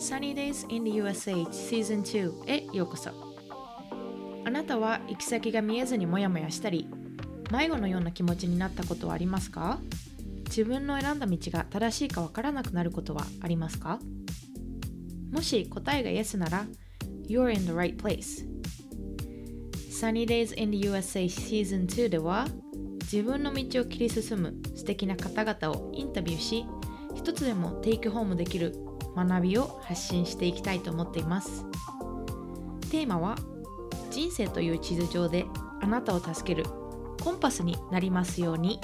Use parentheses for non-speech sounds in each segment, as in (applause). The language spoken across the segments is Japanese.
Sunny Days in the USA Season 2へようこそ。あなたは行き先が見えずにモヤモヤしたり迷子のような気持ちになったことはありますか？自分の選んだ道が正しいかわからなくなることはありますか？もし答えが Yes なら You're in the right place. Sunny Days in the USA Season 2では自分の道を切り進む素敵な方々をインタビューし一つでもテイクホームできる学びを発信していきたいと思っています。テーマは人生という地図上であなたを助けるコンパスになりますように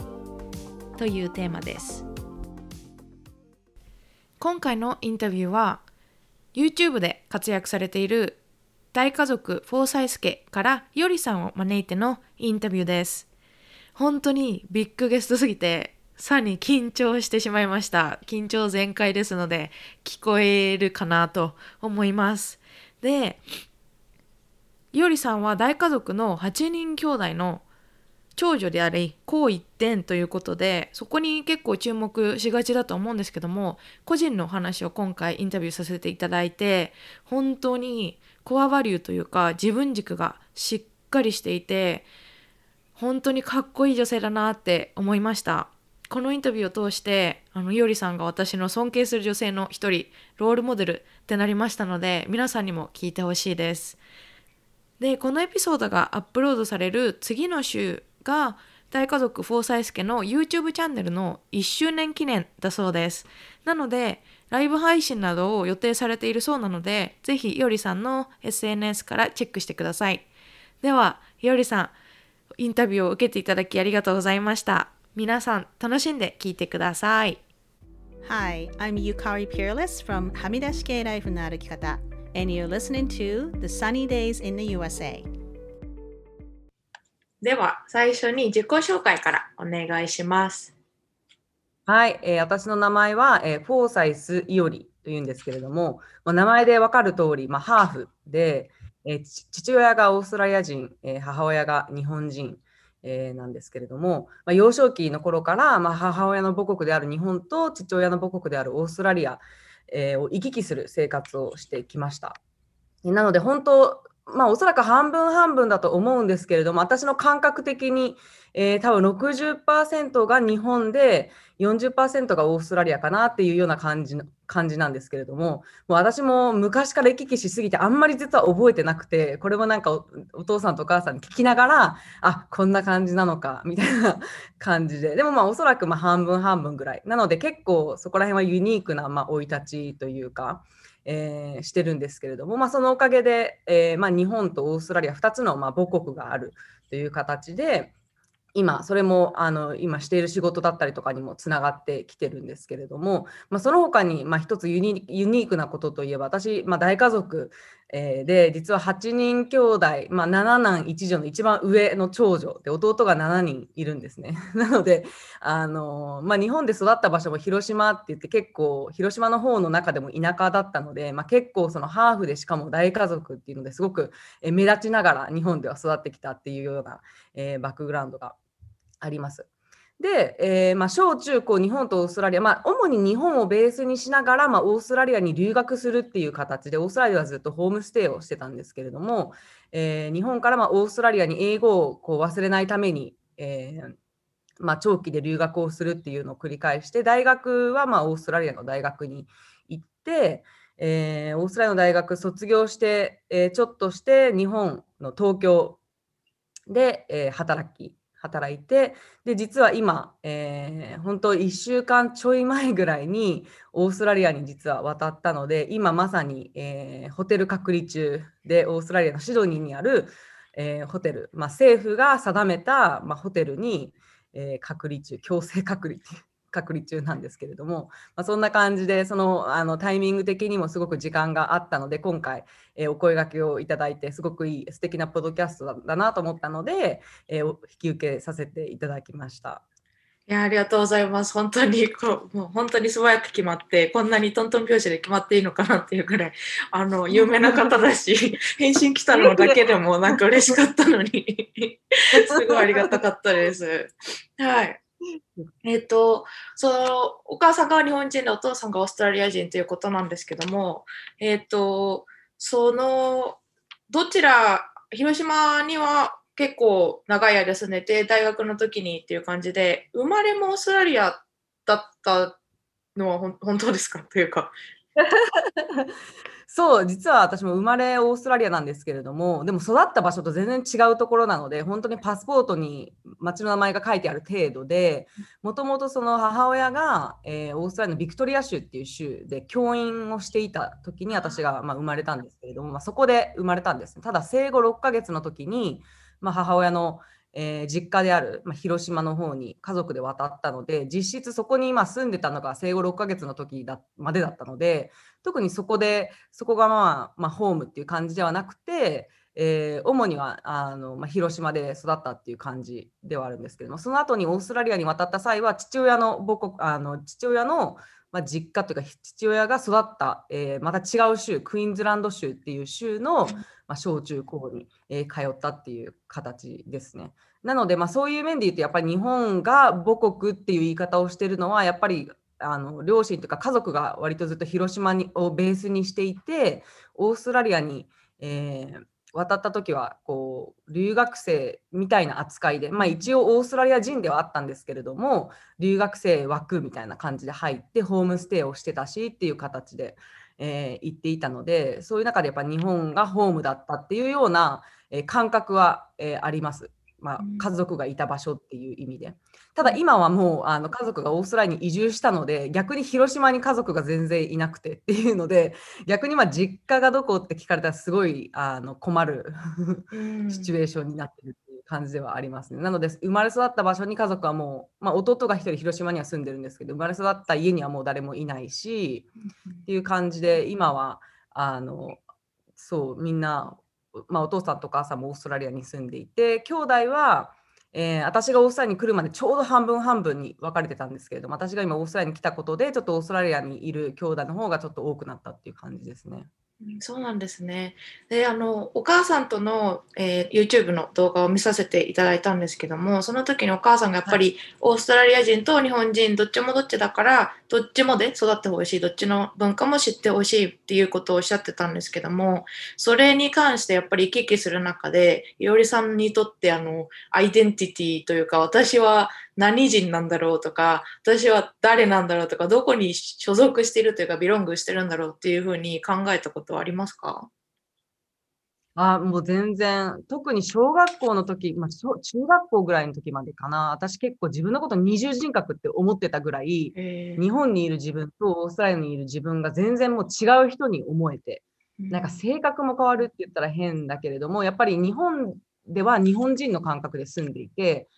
というテーマです。今回のインタビューは YouTube で活躍されている大家族フォーサイスケからよりさんを招いてのインタビューです。本当にビッグゲストすぎてさに緊張してしまいました。緊張全開ですので、聞こえるかなと思います。で、いおりさんは大家族の8人兄弟の長女であり、高一点ということで、そこに結構注目しがちだと思うんですけども、個人のお話を今回インタビューさせていただいて、本当にコアバリューというか自分軸がしっかりしていて、本当にかっこいい女性だなって思いました。このインタビューを通してあのいおりさんが私の尊敬する女性の一人ロールモデルってなりましたので皆さんにも聞いてほしいです。でこのエピソードがアップロードされる次の週が大家族フォーサイスケの YouTube チャンネルの1周年記念だそうです。なのでライブ配信などを予定されているそうなのでぜひいおりさんの SNS からチェックしてください。ではいおりさんインタビューを受けていただきありがとうございました。皆さん楽しんで聞いてください。Hi, I'm Yukari Peerless from はみ出し系ライフの歩き方 and you're listening to The Sunny Days in the USA では最初に自己紹介からお願いします。はい、えー、私の名前は、えー、フォーサイス・イオリというんですけれども、まあ、名前でわかる通り、まあ、ハーフで、えー、父親がオーストラリア人、えー、母親が日本人えー、なんですけれども、まあ、幼少期の頃から、まあ、母親の母国である日本と父親の母国であるオーストラリア、えー、を行き来する生活をしてきました。なので本当まあ、おそらく半分半分だと思うんですけれども、私の感覚的に、えー、多分60%が日本で40%がオーストラリアかなっていうような感じ感じなんですけれども、もう私も昔から行き来しすぎて、あんまり実は覚えてなくて、これもなんかお父さんとお母さんに聞きながら、あこんな感じなのかみたいな感じで、でもまあおそらくま半分半分ぐらい。なので結構そこら辺はユニークなま生い立ちというか、えー、してるんですけれども、まあ、そのおかげで、えーまあ、日本とオーストラリア2つのま母国があるという形で、今それもあの今している仕事だったりとかにもつながってきてるんですけれども、まあ、その他にまあ一つユニークなことといえば私、ま、大家族、えー、で実は8人兄弟、まあ、7男1女の一番上の長女で弟が7人いるんですね。(laughs) なのであの、まあ、日本で育った場所も広島って言って結構広島の方の中でも田舎だったので、まあ、結構そのハーフでしかも大家族っていうのですごく目立ちながら日本では育ってきたっていうような、えー、バックグラウンドがあります。で、えー、まあ、小中高日本とオーストラリア、まあ、主に日本をベースにしながら、まあ、オーストラリアに留学するっていう形でオーストラリアはずっとホームステイをしてたんですけれども、えー、日本からまオーストラリアに英語をこう忘れないために、えー、まあ、長期で留学をするっていうのを繰り返して大学はまオーストラリアの大学に行って、えー、オーストラリアの大学卒業して、えちょっとして日本の東京で、え働き働いてで実は今、えー、本当1週間ちょい前ぐらいにオーストラリアに実は渡ったので今まさに、えー、ホテル隔離中でオーストラリアのシドニーにある、えー、ホテル、まあ、政府が定めた、まあ、ホテルに、え隔離中強制隔離っていう隔離中なんですけれども、まあ、そんな感じでそのあのタイミング的にもすごく時間があったので今回、えー、お声がけをいただいてすごくいい素敵なポッドキャストだなと思ったので、えー、引き受けさせていただきました。いやありがとうございます。本当にこうもう本当に素早く決まってこんなにトントン拍子で決まっていいのかなっていうぐらいあの (laughs) 有名な方だし (laughs) 返信来たのだけでもなんか嬉しかったのに (laughs) すごいありがたかったです。はい。えっと、そのお母さんが日本人でお父さんがオーストラリア人ということなんですけども、えっと、そのどちら広島には結構長い間住んでて大学の時にっていう感じで生まれもオーストラリアだったのは本当ですか？というか。(laughs) そう実は私も生まれオーストラリアなんですけれどもでも育った場所と全然違うところなので本当にパスポートに町の名前が書いてある程度でもともとその母親が、えー、オーストラリアのビクトリア州っていう州で教員をしていた時に私が、ま、生まれたんですけれども、まあ、そこで生まれたんです、ね、ただ生後6ヶ月の時に、まあ、母親のえー、実家である、まあ、広島の方に家族で渡ったので実質そこに今住んでたのが生後6ヶ月の時だまでだったので特にそこでそこがまあ、まあ、ホームっていう感じではなくて、えー、主にはあの、まあ、広島で育ったっていう感じではあるんですけどもその後にオーストラリアに渡った際は父親の母国あの父親のまあ、実家というか父親が育った、えー、また違う州クイーンズランド州っていう州の、まあ、小中高に、えー、通ったっていう形ですね。なので、まあ、そういう面で言うとやっぱり日本が母国っていう言い方をしてるのはやっぱりあの両親とか家族が割とずっと広島にをベースにしていてオーストラリアに、えー、渡った時はこう留学生みたいな扱いで、まあ、一応オーストラリア人ではあったんですけれども留学生枠みたいな感じで入ってホームステイをしてたしっていう形で、えー、行っていたのでそういう中でやっぱ日本がホームだったっていうような、えー、感覚は、えー、あります。まあ、家族がいた場所っていう意味で。ただ今はもうあの家族がオーストラリアに移住したので逆に広島に家族が全然いなくてっていうので逆にまあ実家がどこって聞かれたらすごいあの困るシチュエーションになってるっていう感じではありますね。なので生まれ育った場所に家族はもう、まあ、弟が1人広島には住んでるんですけど生まれ育った家にはもう誰もいないしっていう感じで今はあのそうみんな、まあ、お父さんとお母さんもオーストラリアに住んでいて兄弟はえー、私がオーストラリアに来るまでちょうど半分半分に分かれてたんですけれども、私が今オーストラリアに来たことで、ちょっとオーストラリアにいる兄弟の方がちょっと多くなったっていう感じですね。そうなんですね。で、あの、お母さんとの、えー、YouTube の動画を見させていただいたんですけども、その時にお母さんがやっぱりオーストラリア人と日本人どっちもどっちだから、どっちもで育ってほしい、どっちの文化も知ってほしいっていうことをおっしゃってたんですけども、それに関してやっぱり行き来する中で、いおりさんにとってあの、アイデンティティというか、私は何人なんだろうとか、私は誰なんだろうとか、どこに所属しているというか、ビロングしてるんだろうっていうふうに考えたことはありますか？あ、もう全然、特に小学校の時、まあ、小中学校ぐらいの時までかな、私結構自分のこと二重人格って思ってたぐらい、日本にいる自分とオーストラリアにいる自分が全然もう違う人に思えて、なんか性格も変わるって言ったら変だけれども、やっぱり日本では日本人の感覚で住んでいて、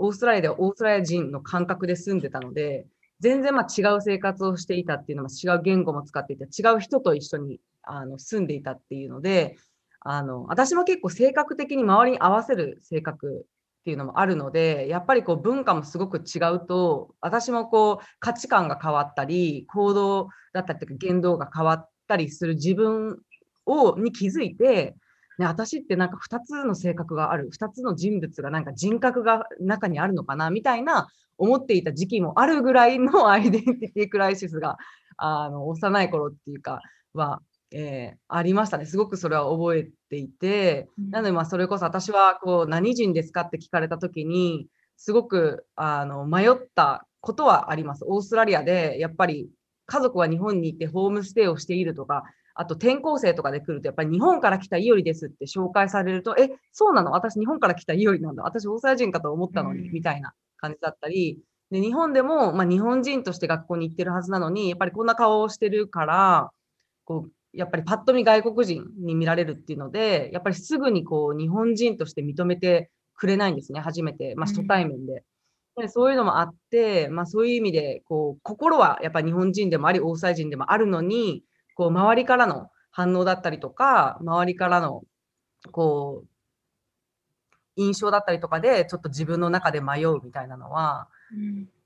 オーストラリアではオーストラリア人の感覚で住んでたので、全然ま違う生活をしていたっていうのは違う言語も使っていた、違う人と一緒にあの住んでいたっていうので、あの私も結構性格的に周りに合わせる性格っていうのもあるので、やっぱりこう文化もすごく違うと、私もこう価値観が変わったり、行動だったりとか言動が変わったりする自分をに気づいて、ね、私ってなんか2つの性格がある、2つの人物がなんか人格が中にあるのかな？みたいな思っていた時期もあるぐらいのアイデンティティクライシスがあの幼い頃っていうかは、えー、ありましたね。すごくそれは覚えていて、うん、なのでまあそれこそ私はこう何人ですかって聞かれた時にすごくあの迷ったことはあります。オーストラリアでやっぱり家族は日本にいてホームステイをしているとかあと転校生とかで来ると、やっぱり日本から来たいおりですって紹介されると、え、そうなの？私日本から来たいおりなんだ。私大阪人かと思ったのに、みたいな感じだったり、で日本でも、まあ、日本人として学校に行ってるはずなのに、やっぱりこんな顔をしてるから、こう、やっぱりパッと見外国人に見られるっていうので、やっぱりすぐにこう日本人として認めてくれないんですね、初めて、まあ、初対面で。でそういうのもあって、まあ、そういう意味でこう心はやっぱり日本人でもあり、大阪人でもあるのに、こう周りからの反応だったりとか、周りからのこう印象だったりとかで、ちょっと自分の中で迷うみたいなのは、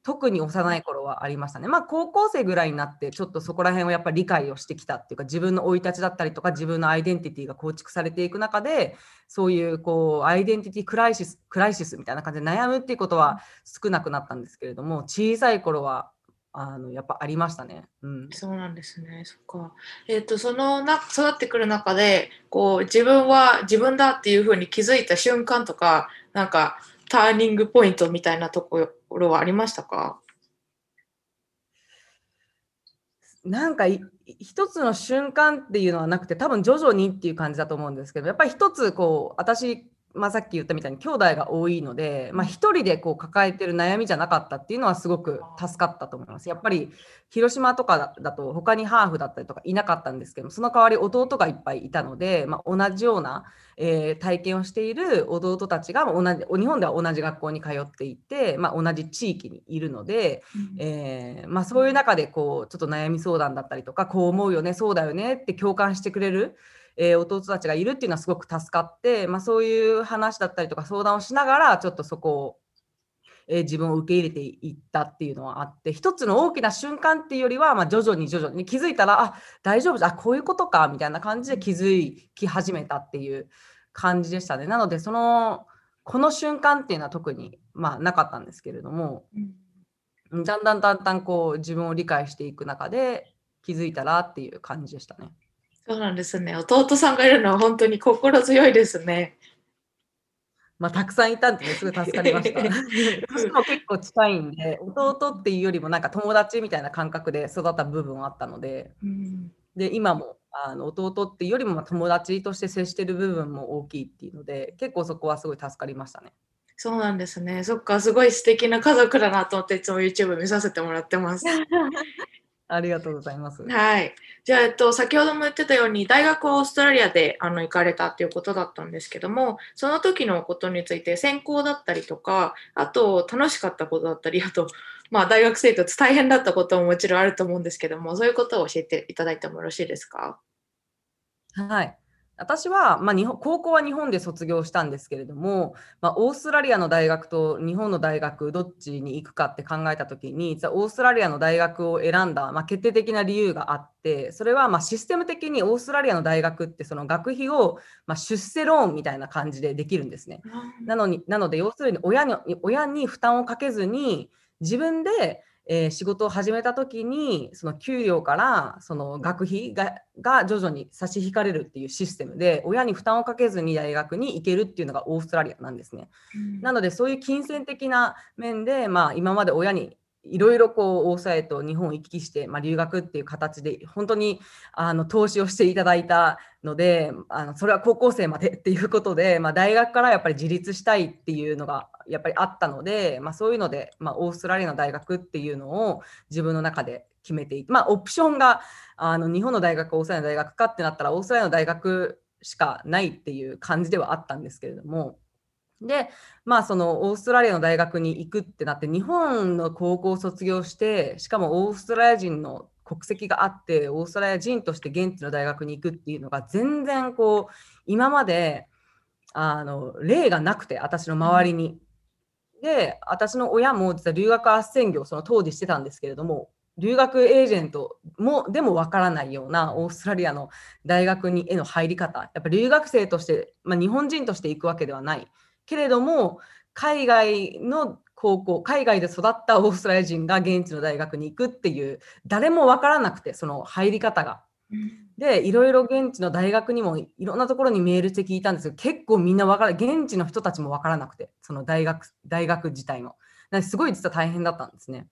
特に幼い頃はありましたね。まあ高校生ぐらいになってちょっとそこら辺をやっぱり理解をしてきたっていうか自分の生い立ちだったりとか自分のアイデンティティが構築されていく中でそういうこうアイデンティティクライシスクライシスみたいな感じで悩むっていうことは少なくなったんですけれども小さい頃はあのやっぱありましたね。うん、そうなんですね。そっか。えっ、ー、とそのな育ってくる中でこう自分は自分だっていうふうに気づいた瞬間とかなんかターニングポイントみたいなところはありましたか？なんか一つの瞬間っていうのはなくて多分徐々にっていう感じだと思うんですけどやっぱり一つこう私まあ、さっき言ったみたいに兄弟が多いので、まあ、1人でこう抱えてる悩みじゃなかったっていうのはすごく助かったと思います。やっぱり広島とかだと他にハーフだったりとかいなかったんですけどその代わり弟がいっぱいいたので、まあ、同じような、えー、体験をしている弟たちが同じ日本では同じ学校に通っていて、まあ、同じ地域にいるので、えー、まあ、そういう中でこうちょっと悩み相談だったりとかこう思うよねそうだよねって共感してくれる。えー、弟たちがいるっていうのはすごく助かって、まあ、そういう話だったりとか相談をしながらちょっとそこを、えー、自分を受け入れていったっていうのはあって一つの大きな瞬間っていうよりは、まあ、徐々に徐々に気づいたらあ大丈夫あこういうことかみたいな感じで気づき始めたっていう感じでしたね。なのでそのこの瞬間っていうのは特に、まあ、なかったんですけれども、うん、だんだんだんだんこう自分を理解していく中で気づいたらっていう感じでしたね。そうなんですね。弟さんがいるのは本当に心強いですね。まあ、たくさんいたんで、ね、すごい助かりました。(laughs) 年も結構近いんで、弟っていうよりもなんか友達みたいな感覚で育った部分はあったので、うん、で今もあの弟っていうよりも友達として接してる部分も大きいっていうので、結構そこはすごい助かりましたね。そうなんですね。そっか、すごい素敵な家族だなと思って、いつも YouTube 見させてもらってます。(laughs) ありがとうございます。はい。じゃあ、えっと、先ほども言ってたように、大学はオーストラリアであの行かれたっていうことだったんですけども、その時のことについて、専攻だったりとか、あと、楽しかったことだったり、あと、まあ、大学生活大変だったことももちろんあると思うんですけども、そういうことを教えていただいてもよろしいですか？はい。私は、まあ、日本高校は日本で卒業したんですけれども、まあ、オーストラリアの大学と日本の大学どっちに行くかって考えた時に実はオーストラリアの大学を選んだ、まあ、決定的な理由があってそれはまシステム的にオーストラリアの大学ってその学費をま出世ローンみたいな感じでできるんですね。なのになので要するに親に親に負担をかけずに自分でえー、仕事を始めた時にその給料からその学費がが徐々に差し引かれるっていうシステムで親に負担をかけずに大学に行けるっていうのがオーストラリアなんですね。うん、なのでそういう金銭的な面で、まあ、今まで親にいろいろこう大阪へと日本を行き来して、まあ、留学っていう形で本当にあの投資をしていただいたのであのそれは高校生までっていうことで、まあ、大学からやっぱり自立したいっていうのがやっぱりあったので、まあ、そういうので、まあ、オーストラリアの大学っていうのを自分の中で決めていて、まあ、オプションがあの日本の大学オーストラリアの大学かってなったらオーストラリアの大学しかないっていう感じではあったんですけれども。で、まあ、そのオーストラリアの大学に行くってなって、日本の高校を卒業して、しかもオーストラリア人の国籍があって、オーストラリア人として現地の大学に行くっていうのが、全然こう、今まであの例がなくて、私の周りに。で、私の親も実は留学斡旋業、その当時してたんですけれども、留学エージェントもでもわからないようなオーストラリアの大学にへの入り方、やっぱ留学生として、まあ、日本人として行くわけではない。けれども海外の高校海外で育ったオーストラリア人が現地の大学に行くっていう誰も分からなくてその入り方が。でいろいろ現地の大学にもいろんなところにメールして聞いたんですけど結構みんな分から現地の人たちも分からなくてその大学大学自体も。すごい実は大変だったんですね。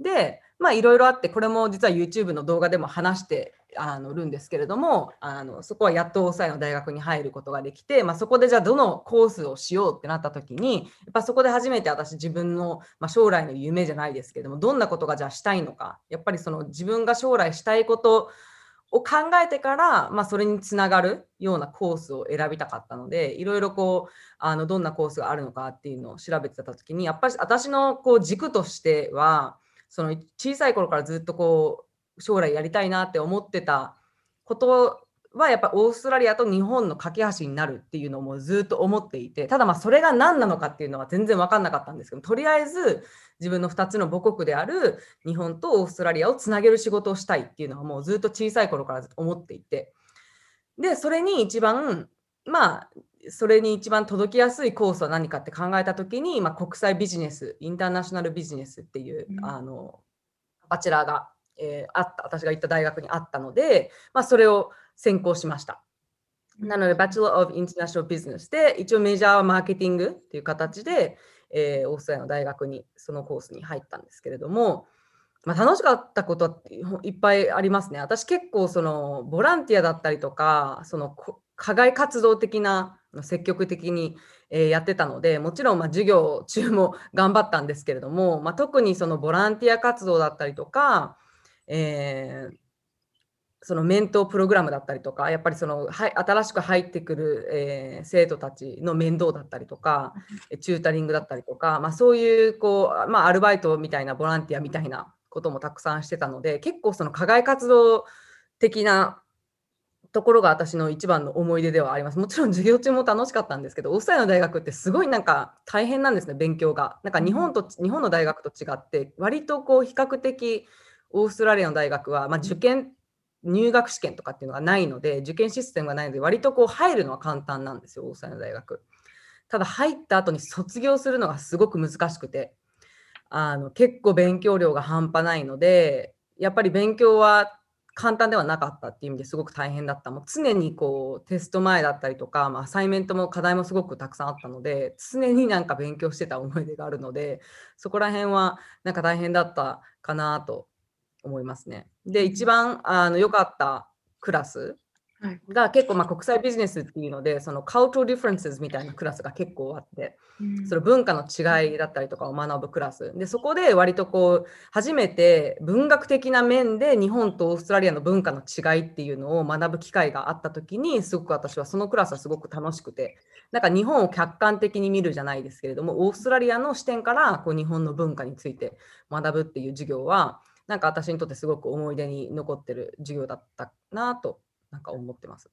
でまあいろいろあってこれも実は YouTube の動画でも話してあのるんですけれどもあのそこはやっと大阪の大学に入ることができて、まあ、そこでじゃあどのコースをしようってなった時にやっぱそこで初めて私自分の、まあ、将来の夢じゃないですけどもどんなことがじゃあしたいのかやっぱりその自分が将来したいことを考えてから、まあ、それにつながるようなコースを選びたかったのでいろいろこうあのどんなコースがあるのかっていうのを調べてた時にやっぱり私のこう軸としてはその小さい頃からずっとこう将来やりたいなって思ってたことはやっぱオーストラリアと日本の架け橋になるっていうのもずっと思っていてただまあそれが何なのかっていうのは全然分かんなかったんですけどとりあえず自分の2つの母国である日本とオーストラリアをつなげる仕事をしたいっていうのはもうずっと小さい頃から思っていて。でそれに一番まあそれに一番届きやすいコースは何かって考えた時に、まあ、国際ビジネスインターナショナルビジネスっていう、うん、あのバチェラーが、えー、あった私が行った大学にあったので、まあ、それを専攻しました。なので、Bachelor of International Business で、一応メジャーはマーケティングっていう形で、えー、オーストラリアの大学にそのコースに入ったんですけれども、まあ、楽しかったこといっぱいありますね。私結構そのボランティアだったりとか、その課外活動的な積極的に、えー、やってたのでもちろんま授業中も (laughs) 頑張ったんですけれども、まあ、特にそのボランティア活動だったりとか、えー、そのメントプログラムだったりとかやっぱりそのはい新しく入ってくる、えー、生徒たちの面倒だったりとかチュータリングだったりとか、まあ、そういうこう、まあ、アルバイトみたいなボランティアみたいなこともたくさんしてたので結構その課外活動的なところが私の一番の思い出ではあります。もちろん授業中も楽しかったんですけど、オフサイの大学ってすごいなんか大変なんですね、勉強が。なんか日本と、日本の大学と違って、割とこう比較的オーストラリアの大学は、まあ、受験、入学試験とかっていうのがないので、受験システムがないので、割とこう入るのは簡単なんですよ、オーストラリアの大学。ただ入った後に卒業するのがすごく難しくて、あの結構勉強量が半端ないので、やっぱり勉強は簡単ではなかったっていう意味ですごく大変だった。もう常にこうテスト前だったりとか、まあ、アサイメントも課題もすごくたくさんあったので、常になんか勉強してた思い出があるので、そこら辺はなんか大変だったかなと思いますね。で、一番あの良かったクラスが結構まあ国際ビジネスっていうのでその cultural differences みたいなクラスが結構あって、うん、その文化の違いだったりとかを学ぶクラス。でそこで割とこう初めて文学的な面で日本とオーストラリアの文化の違いっていうのを学ぶ機会があった時にすごく私はそのクラスはすごく楽しくてなんか日本を客観的に見るじゃないですけれどもオーストラリアの視点からこう日本の文化について学ぶっていう授業はなんか私にとってすごく思い出に残ってる授業だったなとなんか思ってます。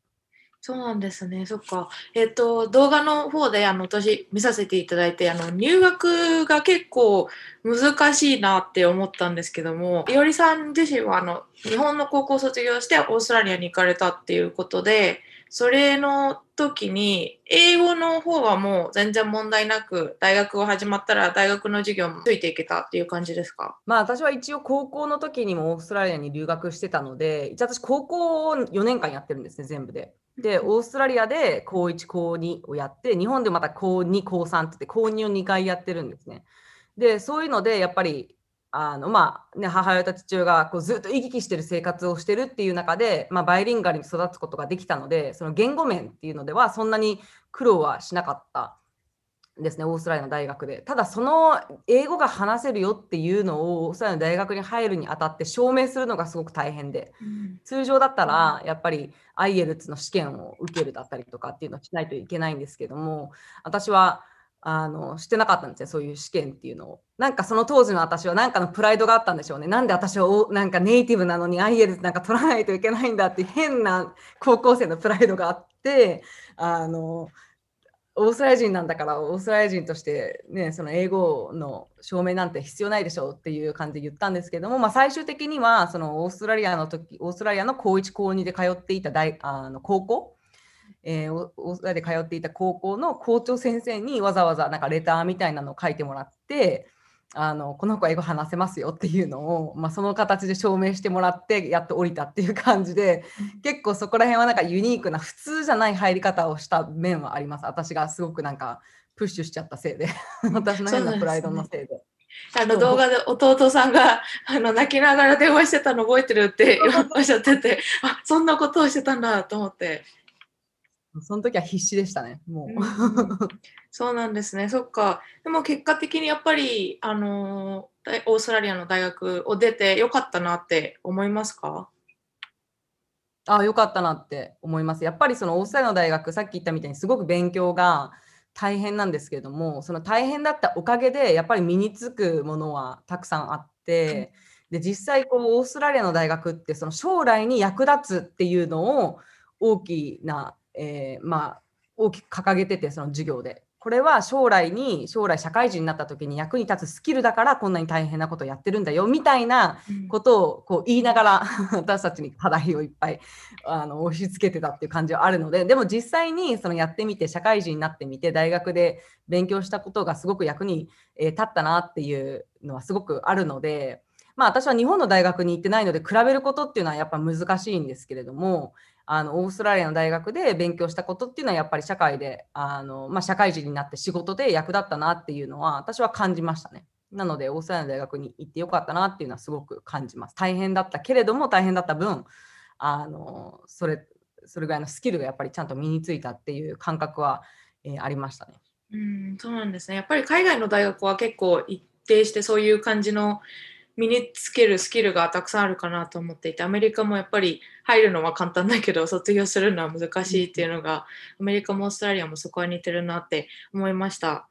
そうなんですね。そっか。えっ、と、動画の方で、あの、私見させていただいて、あの、入学が結構難しいなって思ったんですけども、いおりさん自身は、あの、日本の高校卒業してオーストラリアに行かれたっていうことで、それの時に、英語の方はもう全然問題なく、大学が始まったら大学の授業もついていけたっていう感じですか？まあ私は一応高校の時にもオーストラリアに留学してたので、一応私高校を4年間やってるんですね、全部で。で、オーストラリアで高1、高2をやって、日本でまた高2、高3って言って、高2を2回やってるんですね。で、そういうので、やっぱりあのまあね、母親と父親がこうずっと行き来してる生活をしてるっていう中で、まあ、バイリンガルに育つことができたのでその言語面っていうのではそんなに苦労はしなかったですねオーストラリアの大学で。ただその英語が話せるよっていうのをオーストラリアの大学に入るにあたって証明するのがすごく大変で、うん、通常だったらやっぱり IELTS の試験を受けるだったりとかっていうのをしないといけないんですけども私はあのしてなかったんですよそういう試験っていうのを。なんかその当時の私はなんかのプライドがあったんでしょうね。なんで私はなんかネイティブなのに IELTS なんか取らないといけないんだって変な高校生のプライドがあってあのオーストラリア人なんだからオーストラリア人としてねその英語の証明なんて必要ないでしょうっていう感じで言ったんですけども、まあ、最終的にはそのオーストラリアの時オーストラリアの高1高2で通っていた大あの高校えー、オーストラリアで通っていた高校の校長先生にわざわざなんかレターみたいなのを書いてもらってあのこの子は英語話せますよっていうのを、まあ、その形で証明してもらってやっと降りたっていう感じで結構そこら辺はなんかユニークな普通じゃない入り方をした面はあります。私がすごくなんかプッシュしちゃったせいで。(laughs) 私の変なプライドのせいで。あの動画で弟さんがあの泣きながら電話してたの覚えてるっておっしゃっててあそんなことをしてたんだと思ってその時は必死でしたね、もう。そうなんですね、そっか。でも結果的にやっぱり、あのー、オーストラリアの大学を出てよかったなって思いますか？あよかったなって思います。やっぱりそのオーストラリアの大学、さっき言ったみたいにすごく勉強が大変なんですけれども、その大変だったおかげで、やっぱり身につくものはたくさんあって、で実際こうオーストラリアの大学ってその将来に役立つっていうのを大きな、えー、まあ、大きく掲げてて、その授業で。これは将来に、将来社会人になった時に役に立つスキルだからこんなに大変なことをやってるんだよみたいなことをこう言いながら、(laughs) 私たちに課題をいっぱいあの押し付けてたっていう感じはあるので、でも実際にそのやってみて、社会人になってみて、大学で勉強したことがすごく役に立ったなっていうのはすごくあるので、まあ私は日本の大学に行ってないので比べることっていうのはやっぱ難しいんですけれども、あのオーストラリアの大学で勉強したことっていうのはやっぱり社会であの、まあ、社会人になって仕事で役立ったなっていうのは私は感じましたね。なのでオーストラリアの大学に行ってよかったなっていうのはすごく感じます。大変だったけれども大変だった分あのそれそれぐらいのスキルがやっぱりちゃんと身についたっていう感覚は、えー、ありましたね。うんそうなんですね。やっぱり海外の大学は結構一定してそういう感じの身につけるスキルがたくさんあるかなと思っていてアメリカもやっぱり入るのは簡単だけど (laughs) 卒業するのは難しいっていうのがアメリカもオーストラリアもそこは似てるなって思いました。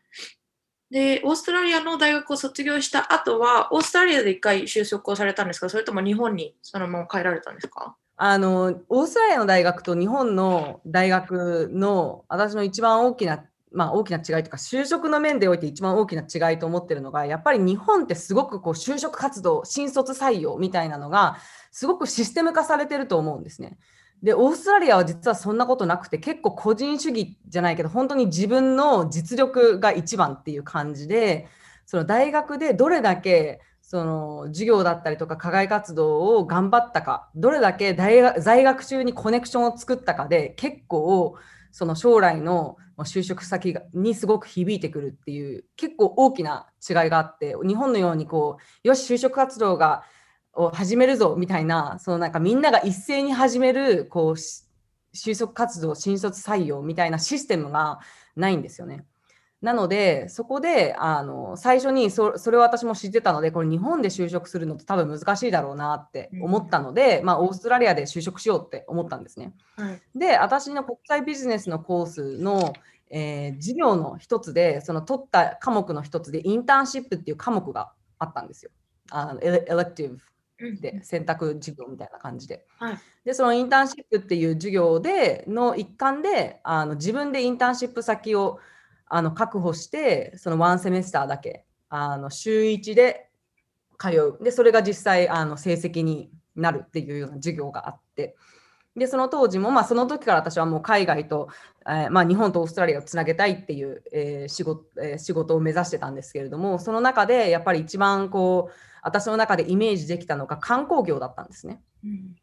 で、オーストラリアの大学を卒業した後は、オーストラリアで一回就職をされたんですか？それとも日本にそのまま帰られたんですか？あの、オーストラリアの大学と日本の大学の私の一番大きなまあ、大きな違いとか就職の面でおいて一番大きな違いと思ってるのがやっぱり日本ってすごくこう就職活動新卒採用みたいなのがすごくシステム化されてると思うんですね。でオーストラリアは実はそんなことなくて結構個人主義じゃないけど本当に自分の実力が一番っていう感じでその大学でどれだけその授業だったりとか課外活動を頑張ったかどれだけ大学在学中にコネクションを作ったかで結構その将来の就職先にすごく響いてくるっていう結構大きな違いがあって日本のようにこうよし就職活動がを始めるぞみたいなそのなんかみんなが一斉に始めるこう就職活動新卒採用みたいなシステムがないんですよね。なので、そこであの最初にそそれを私も知ってたので、これ日本で就職するのって多分難しいだろうなって思ったので、うん、まあ、オーストラリアで就職しようって思ったんですね。はい、で、私の国際ビジネスのコースの、えー、授業の一つで、その取った科目の一つで、インターンシップっていう科目があったんですよ。あのエレエレクティブで選択授業みたいな感じで。はい、で、そのインターンシップっていう授業での一環であの自分でインターンシップ先をあの確保して、そのワンセメスターだけ、あの週1で通う。で、それが実際あの成績になるっていうような授業があって、で、その当時も、まあ、その時から私はもう海外と、えー、まあ、日本とオーストラリアをつなげたいっていう、えー、仕事えー、仕事を目指してたんですけれども、その中でやっぱり一番こう、私の中でイメージできたのが観光業だったんですね。うん、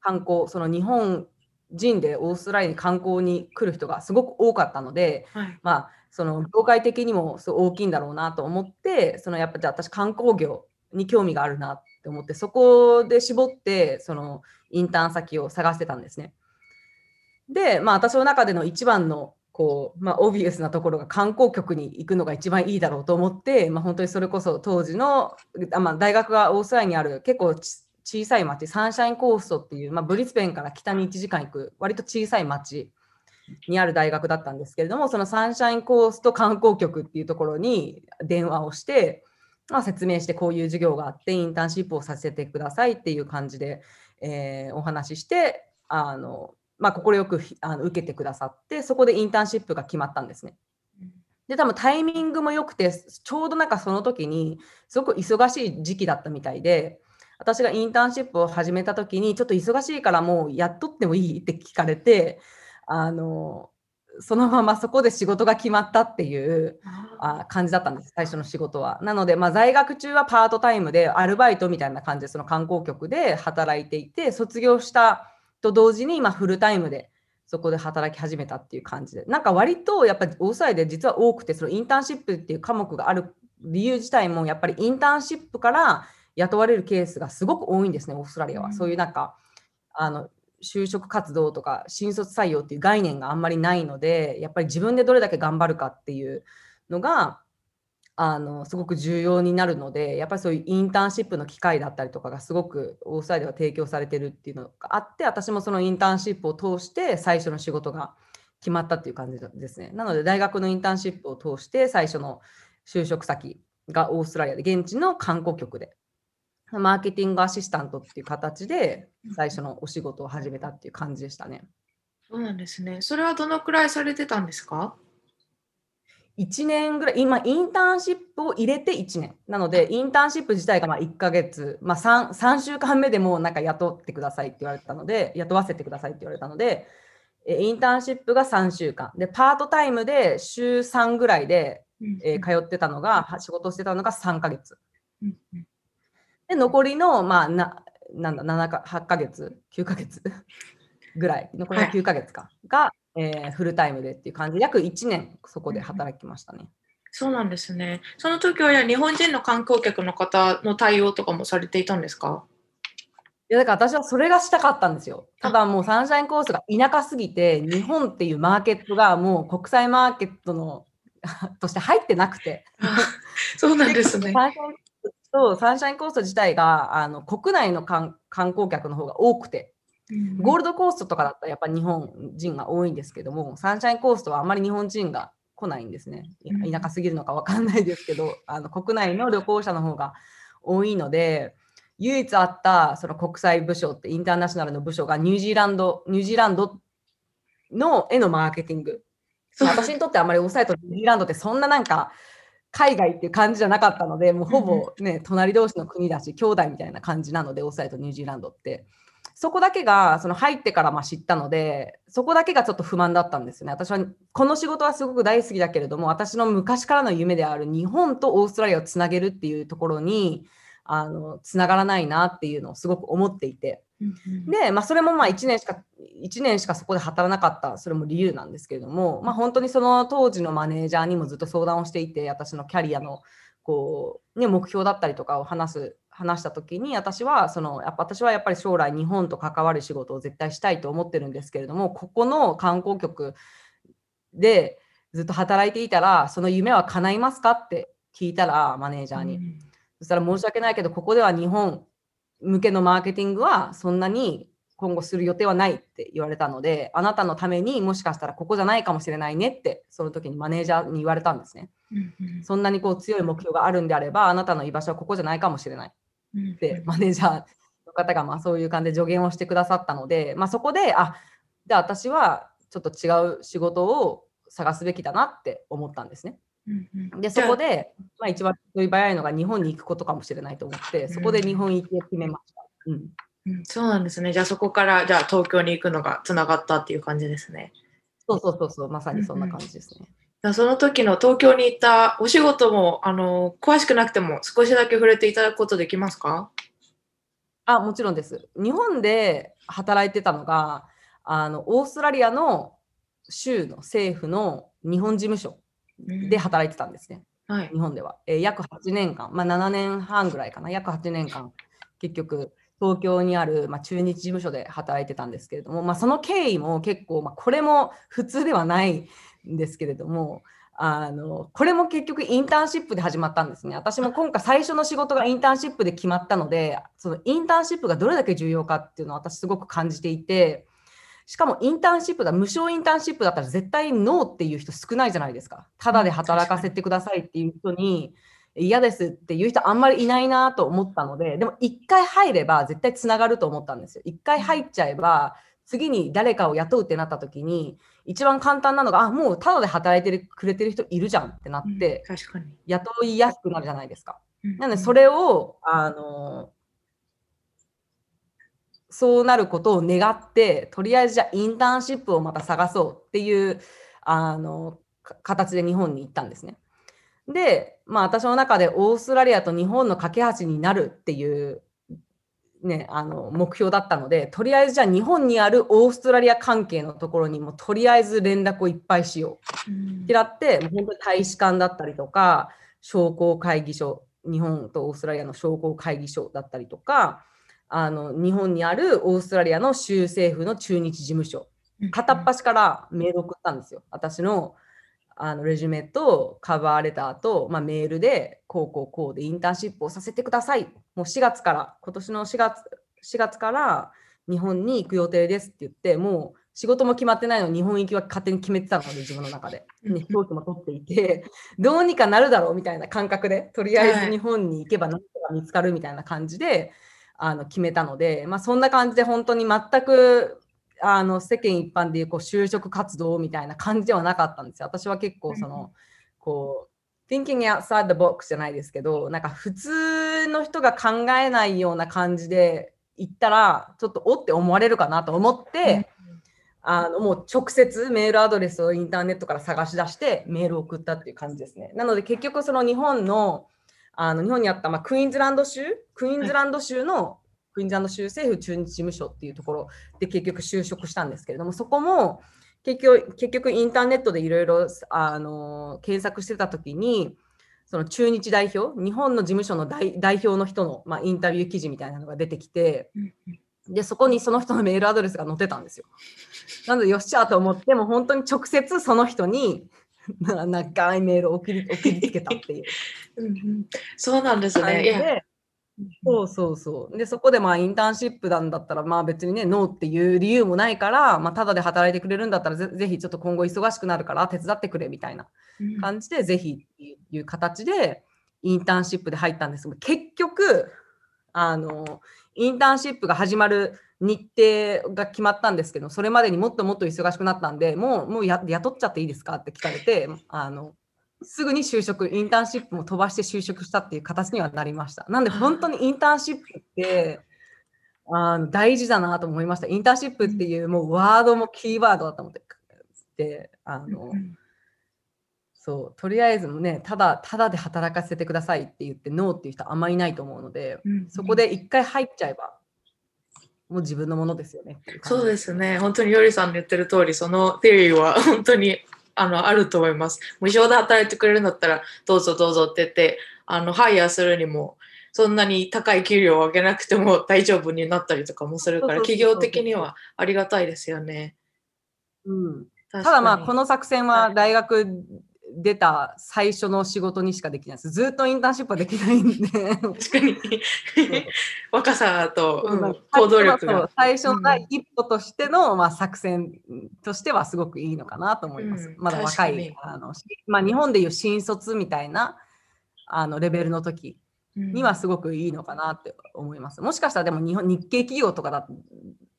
観光、その日本人でオーストラリアに観光に来る人がすごく多かったので、はい、まあその業界的にもそう大きいんだろうなと思ってそのやっぱじゃあ私観光業に興味があるなって思ってそこで絞ってそのインターン先を探してたんですね。でまあ私の中での一番のこう、まあ、オビエスなところが観光局に行くのが一番いいだろうと思って、まあ、本当にそれこそ当時の、まあ、大学がオーストラリアにある結構小さい町、サンシャインコーストっていう、まあ、ブリスベンから北に1時間行く、割と小さい町にある大学だったんですけれども、そのサンシャインコースト観光局っていうところに電話をして、まあ、説明してこういう授業があって、インターンシップをさせてくださいっていう感じで、えー、お話しして、あのまあ、快くあの受けてくださって、そこでインターンシップが決まったんですね。で、多分タイミングも良くて、ちょうどなんかその時に、すごく忙しい時期だったみたいで、私がインターンシップを始めた時にちょっと忙しいからもうやっとってもいいって聞かれてあのそのままそこで仕事が決まったっていうあ感じだったんです最初の仕事は。なので、まあ、在学中はパートタイムでアルバイトみたいな感じでその観光局で働いていて卒業したと同時に、今フルタイムでそこで働き始めたっていう感じでなんか割とやっぱり大騒いで実は多くてそのインターンシップっていう科目がある理由自体もやっぱりインターンシップから雇われるケースがすごく多いんですね、オーストラリアは。そういうなんか、あの、就職活動とか新卒採用っていう概念があんまりないので、やっぱり自分でどれだけ頑張るかっていうのが、あのすごく重要になるので、やっぱりそういうインターンシップの機会だったりとかがすごくオーストラリアでは提供されてるっていうのがあって、私もそのインターンシップを通して最初の仕事が決まったっていう感じですね。なので大学のインターンシップを通して最初の就職先がオーストラリアで現地の観光局でマーケティングアシスタントっていう形で最初のお仕事を始めたっていう感じでしたね。そうなんですね。それはどのくらいされてたんですか？1年ぐらい、今、インターンシップを入れて1年。なので、インターンシップ自体がまあ1ヶ月、まあ3、3週間目でもなんか雇ってくださいって言われたので、雇わせてくださいって言われたので、インターンシップが3週間。で、パートタイムで週3ぐらいで、えー、通ってたのが、仕事してたのが3ヶ月。で、残りの、まあ、な、なんだ、7か、8ヶ月、9ヶ月ぐらい、残りの9ヶ月か、はい、が、えー、フルタイムでっていう感じで、約1年そこで働きましたね。そうなんですね。その時は日本人の観光客の方の対応とかもされていたんですか？いやだから私はそれがしたかったんですよ。ただもうサンシャインコースが田舎すぎて、日本っていうマーケットがもう国際マーケットの (laughs) として入ってなくて。(laughs) そうなんですね。サンシャインそうサンシャインコースト自体があの国内の観光客の方が多くて、ゴールドコーストとかだったらやっぱり日本人が多いんですけども、サンシャインコーストはあんまり日本人が来ないんですね。田舎すぎるのか分かんないですけど、あの国内の旅行者の方が多いので、唯一あったその国際部署ってインターナショナルの部署がニュージーランド、ニュージーランドのへのマーケティング。私にとってあんまりオフサイトニュージーランドってそんななんか海外っていう感じじゃなかったので、もうほぼね、隣同士の国だし、兄弟みたいな感じなので、オフサイトニュージーランドって。そこだけがその入ってからま知ったので、そこだけがちょっと不満だったんですよね。私はこの仕事はすごく大好きだけれども、私の昔からの夢である日本とオーストラリアをつなげるっていうところに、あのつながらないなっていうのをすごく思っていて、で、まあ、それもまあ1年しか1年しかそこで働かなかったそれも理由なんですけれども、まあ、本当にその当時のマネージャーにもずっと相談をしていて私のキャリアのこう、ね、目標だったりとかを話す話した時に私はそのやっぱ私はやっぱり将来日本と関わる仕事を絶対したいと思ってるんですけれどもここの観光局でずっと働いていたらその夢は叶いますかって聞いたらマネージャーに。うんそしたら申し訳ないけど、ここでは日本向けのマーケティングはそんなに今後する予定はないって言われたので、あなたのためにもしかしたらここじゃないかもしれないねって、その時にマネージャーに言われたんですね。そんなにこう強い目標があるんであれば、あなたの居場所はここじゃないかもしれないって、マネージャーの方がまあそういう感じで助言をしてくださったので、まあ、そこで、あじゃあ私はちょっと違う仕事を探すべきだなって思ったんですね。でそこで、まあ、一番早いのが日本に行くことかもしれないと思って、そこで日本行きを決めました。うん、うん、そうなんですね。じゃあそこからじゃあ東京に行くのがつながったっていう感じですね。そうそうそうそう、まさにそんな感じですね。うん、その時の東京に行ったお仕事もあの詳しくなくても少しだけ触れていただくことできますかあもちろんです。日本で働いてたのがあのオーストラリアの州の政府の日本事務所で働いてたんですね、はい、日本では、えー、約8年間、まあ、7年半ぐらいかな。約8年間。結局東京にある、まあ、中日事務所で働いてたんですけれども、まあ、その経緯も結構、まあ、これも普通ではないんですけれども。あのこれも結局インターンシップで始まったんですね。私も今回最初の仕事がインターンシップで決まったのでそのインターンシップがどれだけ重要かっていうのを私すごく感じていてしかもインターンシップだ、無償インターンシップだったら絶対ノーっていう人少ないじゃないですか。ただで働かせてくださいっていう人に嫌ですっていう人あんまりいないなと思ったので、でも一回入れば絶対つながると思ったんですよ。一回入っちゃえば、次に誰かを雇うってなった時に、一番簡単なのが、あ、もうただで働いてくれてる人いるじゃんってなって、雇いやすくなるじゃないですか。なので、それを、あの、そうなることを願って、とりあえずじゃあインターンシップをまた探そうっていうあの形で日本に行ったんですね。で、まあ私の中でオーストラリアと日本の架け橋になるっていうね、あの目標だったので、とりあえずじゃあ日本にあるオーストラリア関係のところにもとりあえず連絡をいっぱいしよう。ってなって、本当に大使館だったりとか、商工会議所、日本とオーストラリアの商工会議所だったりとか、あの日本にあるオーストラリアの州政府の中日事務所片っ端からメール送ったんですよ。私のあのレジュメとカバーレターと、まあ、メールでこうこうこうでインターンシップをさせてください。もう4月から今年の4月 ,4 月から日本に行く予定ですって言ってもう仕事も決まってないのに日本行きは勝手に決めてたので自分の中で、ね、飛行機も取っていてどうにかなるだろうみたいな感覚でとりあえず日本に行けば何かが見つかるみたいな感じで、あの決めたので、まあ、そんな感じで本当に全くあの世間一般でいうこう就職活動みたいな感じではなかったんですよ。私は結構その、こう thinking outside the box じゃないですけどなんか普通の人が考えないような感じで行ったらちょっとおって思われるかなと思って、あのもう直接メールアドレスをインターネットから探し出してメールを送ったっていう感じですね。なので結局その日本のあの日本にあった、まあ、クイーンズランド州クイーンズランド州の、はい、クイーンズランド州政府中日事務所っていうところで結局就職したんですけれどもそこも結局結局インターネットでいろいろ検索してた時にその中日代表日本の事務所の代表の人の、まあ、インタビュー記事みたいなのが出てきて、でそこにその人のメールアドレスが載ってたんですよ。なのでよっしゃと思っても本当に直接その人に長いメールを送り送りつけたっていう。(laughs) そうなんですね。そうそうそう。で、そこでまあインターンシップなんだったら、まあ別にね、ノーっていう理由もないから、まあただで働いてくれるんだったらぜ、ぜひちょっと今後忙しくなるから手伝ってくれみたいな感じで、うん、ぜひっていう形でインターンシップで入ったんですが、結局、あの、インターンシップが始まる日程が決まったんですけど、それまでにもっともっと忙しくなったんで、もうもうや雇っちゃっていいですかって聞かれて、あのすぐに就職、インターンシップも飛ばして就職したっていう形にはなりました。なんで本当にインターンシップってあの大事だなと思いました。インターンシップっていうもうワードもキーワードだと思って、であの、そうとりあえずもねただただで働かせてくださいって言ってノーっていう人あんまりいないと思うので、そこで一回入っちゃえばもう自分のものですよね。そうですね。本当によりさんの言ってる通り、そのテリーは本当にあのあると思います。無償で働いてくれるんだったら、どうぞどうぞって言って、あのハイヤーするにも、そんなに高い給料を上げなくても大丈夫になったりとかもするから、企業的にはありがたいですよね。うん、ただまあ、この作戦は大学出た最初の仕事にしかできないです。ずっとインターンシップはできないんで。確かに。若さと、うん、行動力が。最初の第一歩としての、うん、まあ、作戦としてはすごくいいのかなと思います。うん、まだ若いあの、まあ、日本でいう新卒みたいなあのレベルの時にはすごくいいのかなって思います。もしかしたらでも日本日系企業とかだ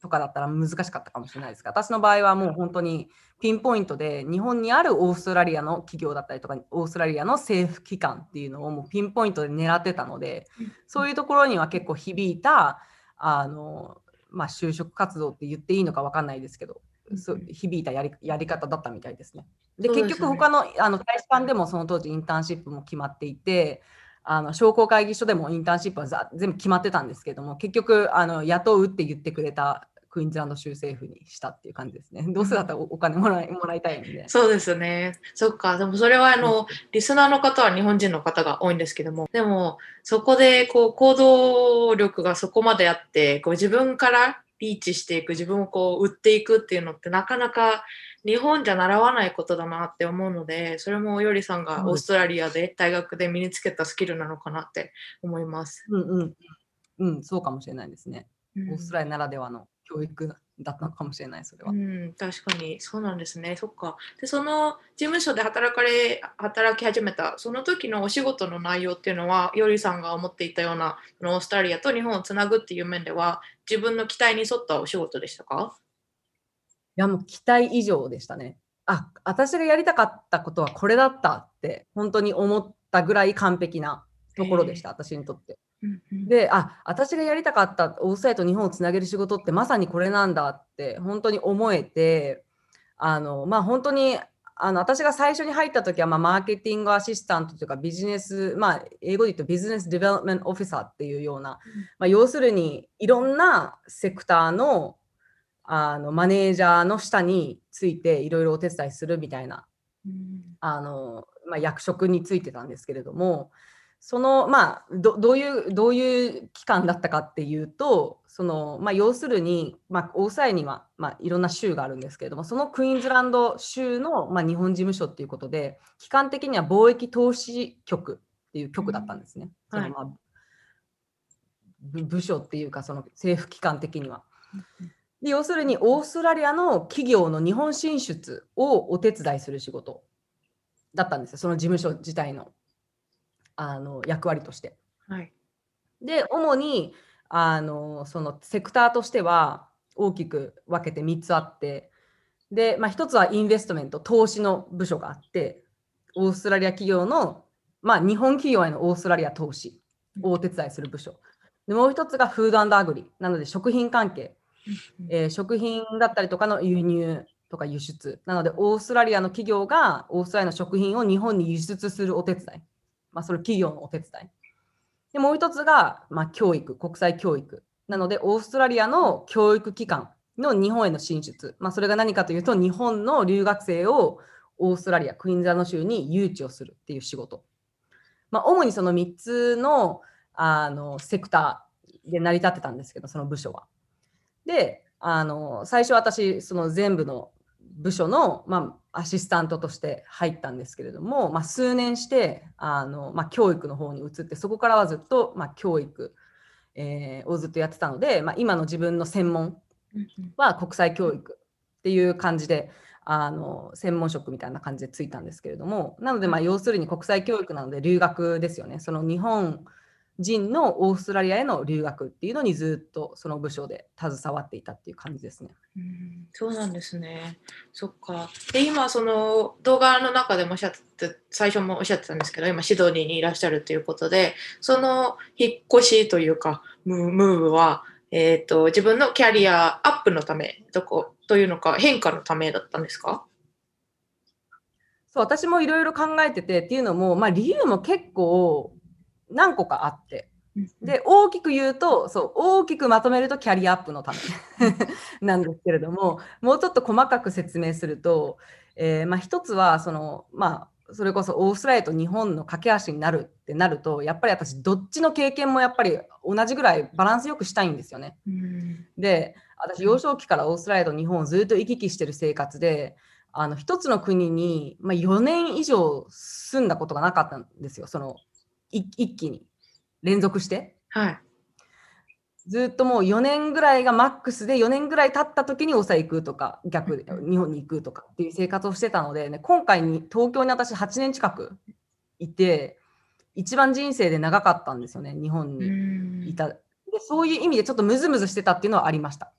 とかだったら難しかったかもしれないですが、私の場合はもう本当にピンポイントで日本にあるオーストラリアの企業だったりとか、オーストラリアの政府機関っていうのをもうピンポイントで狙ってたので、そういうところには結構響いた、あの、まあ、就職活動って言っていいのか分かんないですけど、そう響いたやりやり方だったみたいですね。で、結局他のあの大使館でもその当時インターンシップも決まっていて、あの商工会議所でもインターンシップは全部決まってたんですけども結局あの雇うって言ってくれたクイーンズランド州政府にしたっていう感じですね。どうせだったらお金もらいもらいたいんで。そうですね。そっか。でもそれはあの、リスナーの方は日本人の方が多いんですけども、でもそこでこう行動力がそこまであって、こう自分からリーチしていく、自分をこう売っていくっていうのってなかなか日本じゃ習わないことだなって思うので、それもよりさんがオーストラリアで大学で身につけたスキルなのかなって思います。うんうん。うん、そうかもしれないですね。オーストラリアならではの教育だったのかもしれないそれは。うん確かにそうなんですねそっかでその事務所で働かれ働き始めたその時のお仕事の内容っていうのはよりさんが思っていたようなオーストラリアと日本をつなぐっていう面では自分の期待に沿ったお仕事でしたか？いやもう期待以上でしたね。あ私がやりたかったことはこれだったって本当に思ったぐらい完璧なところでした、私にとって。で、あ、私がやりたかったオーストラリアと日本をつなげる仕事ってまさにこれなんだって本当に思えて、あの、まあ本当にあの私が最初に入った時は、まあ、マーケティングアシスタントというかビジネス、まあ、英語で言うとビジネスデベロップメントオフィサーっていうような、まあ、要するにいろんなセクターのあのマネージャーの下についていろいろお手伝いするみたいな、あのまあ、役職についてたんですけれども、そのまあどどういうどういう期間だったかっていうとその、まあ、要するに、まあ、大阪には、まあ、いろんな州があるんですけれどもそのクイーンズランド州の、まあ、日本事務所っていうことで期間的には貿易投資局っていう局だったんですね。そのまあ、部署っていうかその政府機関的には。で要するにオーストラリアの企業の日本進出をお手伝いする仕事だったんですよ、その事務所自体のあの役割として。はい。で、主にあのそのセクターとしては大きく分けて3つあって、で、まあ、1つはインベストメント、投資の部署があって、オーストラリア企業の、まあ、日本企業へのオーストラリア投資をお手伝いする部署。でもう1つがフードアグリ、なので食品関係、えー食品だったりとかの輸入とか輸出。なので、オーストラリアの企業がオーストラリアの食品を日本に輸出するお手伝い。まあ、それ企業のお手伝い。で、もう一つが、まあ、教育、国際教育。なので、オーストラリアの教育機関の日本への進出。まあ、それが何かというと、日本の留学生をオーストラリア、クイーンズランド州に誘致をするっていう仕事。まあ、主にその3つのあのセクターで成り立ってたんですけど、その部署は。で、あの最初私、その全部の部署の、まあ、アシスタントとして入ったんですけれども、まあ、数年してあの、まあ、教育の方に移って、そこからはずっと、まあ、教育、えーをずっとやってたので、まあ、今の自分の専門は国際教育っていう感じで、あの専門職みたいな感じでついたんですけれども、なので、まあ、要するに国際教育なので留学ですよね。その日本人のオーストラリアへの留学っていうのにずっとその部署で携わっていたっていう感じですね。うんそうなんですね。そっか。で、今、その動画の中でもおっしゃってて、最初もおっしゃってたんですけど、今、シドニーにいらっしゃるということで、その引っ越しというか、ムームーブは、えっ、と、自分のキャリアアップのため、どこというのか、変化のためだったんですか？そう私もいろいろ考えててっていうのも、まあ、理由も結構何個かあって。で大きく言うとそう大きくまとめるとキャリアアップのため (laughs) なんですけれどももうちょっと細かく説明すると、えーまあ、一つはその、まあ、それこそオーストラリアと日本の架け橋になるってなるとやっぱり私どっちの経験もやっぱり同じぐらいバランスよくしたいんですよね。うん。で私幼少期からオーストラリアと日本をずっと行き来してる生活であの一つの国に、まあ、4年以上住んだことがなかったんですよ。そのい一気に連続してはい。ずっともう4年ぐらいがマックスで4年ぐらい経った時に大阪行くとか逆で日本に行くとかっていう生活をしてたので、ね、今回に東京に私8年近くいて一番人生で長かったんですよね日本に。うんいたでそういう意味でちょっとムズムズしてたっていうのはありました。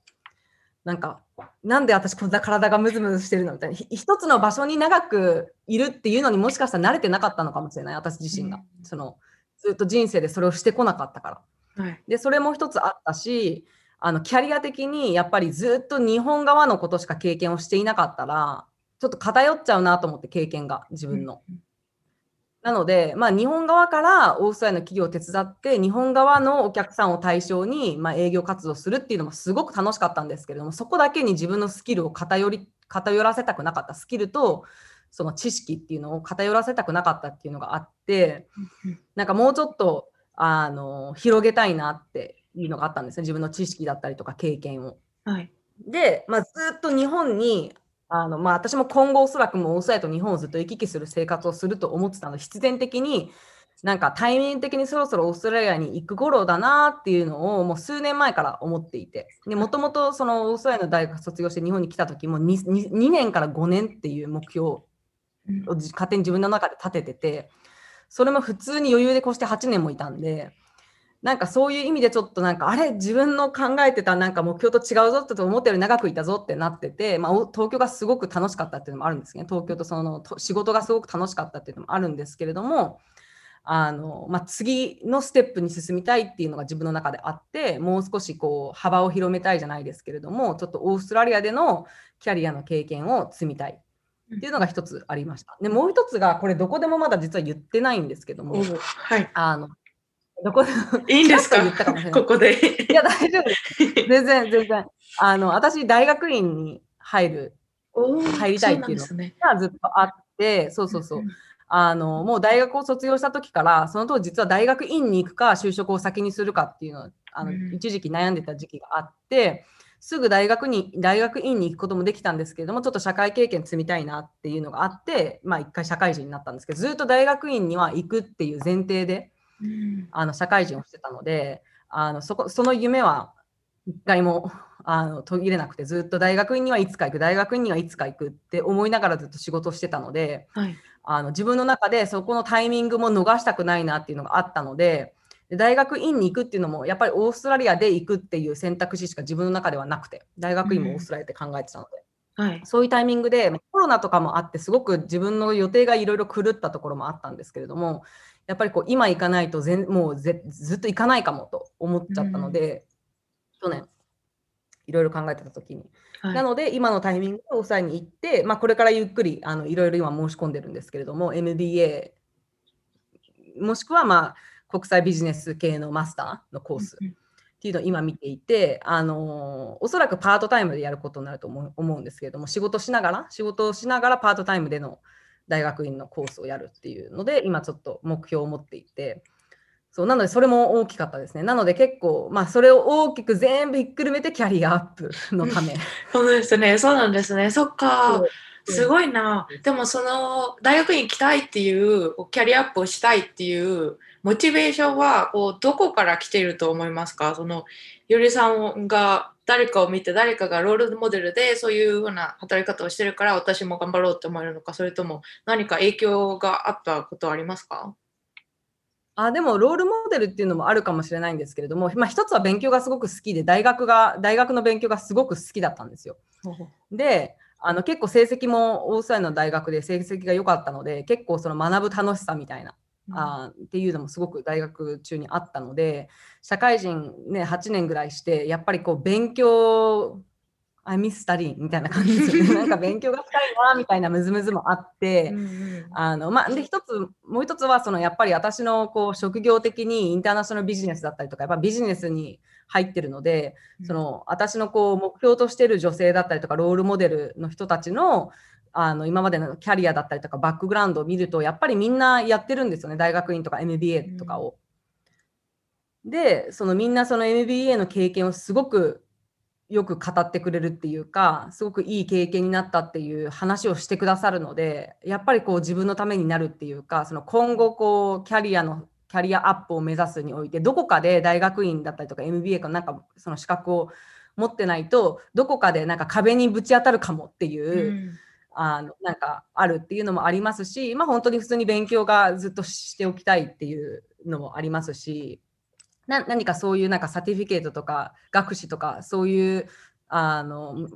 なんか、なんで私こんな体がムズムズしてるのみたいな。ひ一つの場所に長くいるっていうのにもしかしたら慣れてなかったのかもしれない、私自身が。うんそのずっと人生でそれをしてこなかったから。はい。で、それも一つあったし、あのキャリア的にやっぱりずっと日本側のことしか経験をしていなかったら、ちょっと偏っちゃうなと思って経験が自分の。なので、まあ、日本側からオーストラリアの企業を手伝って、日本側のお客さんを対象に、まあ、営業活動するっていうのもすごく楽しかったんですけれども、そこだけに自分のスキルを偏り偏らせたくなかった、スキルとその知識っていうのを偏らせたくなかったっていうのがあって、なんかもうちょっとあの広げたいなっていうのがあったんですね、自分の知識だったりとか経験を。はい。で、まあ、ずっと日本にあの、まあ、私も今後おそらくもうオーストラリアと日本をずっと行き来する生活をすると思ってたので必然的になんかタイミング的にそろそろオーストラリアに行く頃だなっていうのをもう数年前から思っていてもともとそのオーストラリアの大学卒業して日本に来た時も 2, 2, 2年から5年っていう目標をうん。勝手に自分の中で立てててそれも普通に余裕で越して8年もいたんでなんかそういう意味でちょっとなんかあれ？自分の考えてたなんか目標と違うぞって思ったより長くいたぞってなってて、まあ、お東京がすごく楽しかったっていうのもあるんですね東京とそのと仕事がすごく楽しかったっていうのもあるんですけれどもあの、まあ、次のステップに進みたいっていうのが自分の中であってもう少しこう幅を広めたいじゃないですけれどもちょっとオーストラリアでのキャリアの経験を積みたいっていうのが一つありました。でもう一つがこれどこでもまだ実は言ってないんですけどもはい。あのどこいいんですか？ちらっと言ったかもしれないここで。いや大丈夫です。全然全然あの私大学院に入る入りたいっていうの。がずっとあってそうそうそう。あのもう大学を卒業した時からその当時実は大学院に行くか就職を先にするかっていうのをあの、うん一時期悩んでた時期があってすぐ大学に大学院に行くこともできたんですけれどもちょっと社会経験積みたいなっていうのがあってまあ一回社会人になったんですけどずっと大学院には行くっていう前提でうんあの社会人をしてたのであのそこその夢は一回も (laughs) あの途切れなくてずっと大学院にはいつか行く大学院にはいつか行くって思いながらずっと仕事してたのではい。あの自分の中でそこのタイミングも逃したくないなっていうのがあったのでで大学院に行くっていうのもやっぱりオーストラリアで行くっていう選択肢しか自分の中ではなくて大学院もオーストラリアって考えてたので、はい。そういうタイミングでコロナとかもあってすごく自分の予定がいろいろ狂ったところもあったんですけれどもやっぱりこう今行かないと全もうぜずっと行かないかもと思っちゃったので、去年いろいろ考えてた時に、はい。なので今のタイミングでオーストラリアに行って、まあ、これからゆっくりあのいろいろ今申し込んでるんですけれども MBA もしくはまあ国際ビジネス系のマスターのコースうんっていうのを今見ていて、あのおそらくパートタイムでやることになると思う思うんですけれども仕事しながら仕事をしながらパートタイムでの大学院のコースをやるっていうので今ちょっと目標を持っていてそうなのでそれも大きかったですねなので結構まあそれを大きく全部ひっくるめてキャリアアップのため (laughs) そうですね。そうなんですね。そっか。すごいな。でもその大学に行きたいっていうキャリアアップをしたいっていうモチベーションはこうどこから来ていると思いますか？そのよりさんが誰かを見て誰かがロールモデルでそういうふうな働き方をしてるから私も頑張ろうって思えるのかそれとも何か影響があったことはありますか？あでもロールモデルっていうのもあるかもしれないんですけれども、まあ、一つは勉強がすごく好きで大学が大学の勉強がすごく好きだったんですよ。であの結構成績もオーストラリアの大学で成績が良かったので結構その学ぶ楽しさみたいな、あーっていうのもすごく大学中にあったので社会人、ね、8年ぐらいしてやっぱりこう勉強 I miss studying みたいな感じですよね。(laughs) なんか勉強がしたいなみたいなムズムズもあって。うんうんあのまあ、で一つもう一つはそのやっぱり私のこう職業的にインターナショナルビジネスだったりとかやっぱビジネスに入ってるのでその私のこう目標としている女性だったりとかロールモデルの人たちのあの今までのキャリアだったりとかバックグラウンドを見るとやっぱりみんなやってるんですよね。大学院とか MBA とかを。でそのみんなその MBA の経験をすごくよく語ってくれるっていうかすごくいい経験になったっていう話をしてくださるのでやっぱりこう自分のためになるっていうかその今後こうキャリアのキャリアアップを目指すにおいてどこかで大学院だったりとか MBA かなんかその資格を持ってないとどこかでなんか壁にぶち当たるかもっていう、うんあのなんかあるっていうのもありますし、まあ、本当に普通に勉強がずっとしておきたいっていうのもありますしな何かそういうなんか certificate とか学士とかそういうあの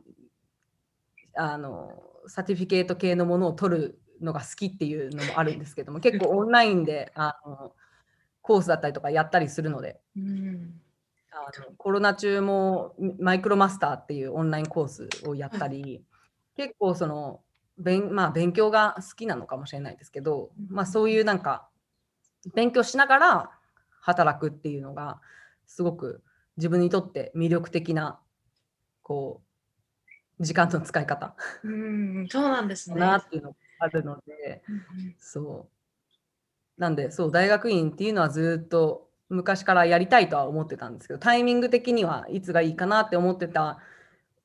あの certificate 系のものを取るのが好きっていうのもあるんですけども結構オンラインであのコースだったりとかやったりするのでうん。あのコロナ中もマイクロマスターっていうオンラインコースをやったり、結構その勉,、まあ、勉強が好きなのかもしれないですけど、まあ、そういうなんか勉強しながら働くっていうのがすごく自分にとって魅力的なこう時間の使い方うんそうなんですだね。なっていうのがあるので、うんそう。なんで、そう、大学院っていうのはずっと昔からやりたいとは思ってたんですけど、タイミング的にはいつがいいかなって思ってた、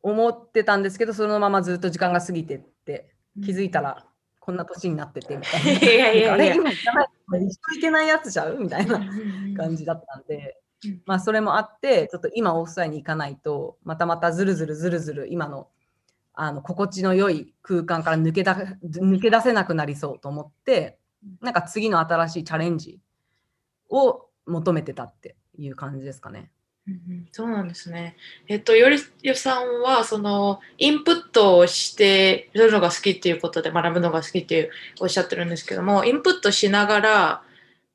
思ってたんですけど、そのままずっと時間が過ぎてって、うん気づいたらこんな年になっててみたいな。(laughs) いやいやいやなんかあれ今行かない一生行けないやつちゃうみたいなうん感じだったんで。うん、まあそれもあって、ちょっと今オフサイに行かないと、またまたずるずるずるずる今のあの心地の良い空間から抜けだ抜け出せなくなりそうと思って、なんか次の新しいチャレンジを求めてたっていう感じですかね。うんそうなんですね。えっと、よりよさんは、その、インプットをしてるのが好きっていうことで、学ぶのが好きっていうおっしゃってるんですけども、インプットしながら、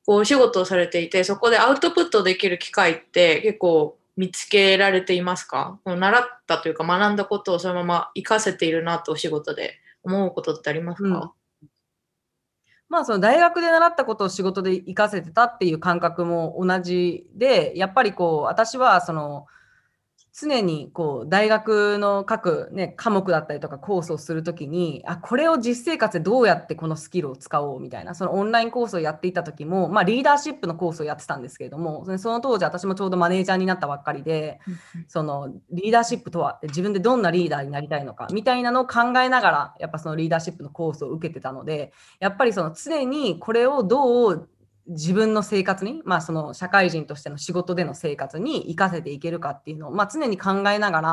こう、お仕事をされていて、そこでアウトプットできる機会って結構見つけられていますか？習ったというか、学んだことをそのまま活かせているなとお仕事で思うことってありますか、まあその大学で習ったことを仕事で活かせてたっていう感覚も同じでやっぱりこう私はその常にこう大学の各、ね、科目だったりとかコースをするときにあこれを実生活でどうやってこのスキルを使おうみたいなそのオンラインコースをやっていた時も、まあ、リーダーシップのコースをやってたんですけれどもその当時私もちょうどマネージャーになったばっかりでそのリーダーシップとは自分でどんなリーダーになりたいのかみたいなのを考えながらやっぱそのリーダーシップのコースを受けてたのでやっぱりその常にこれをどう自分の生活に、まあ、その社会人としての仕事での生活に生かせていけるかっていうのを、まあ、常に考えながら、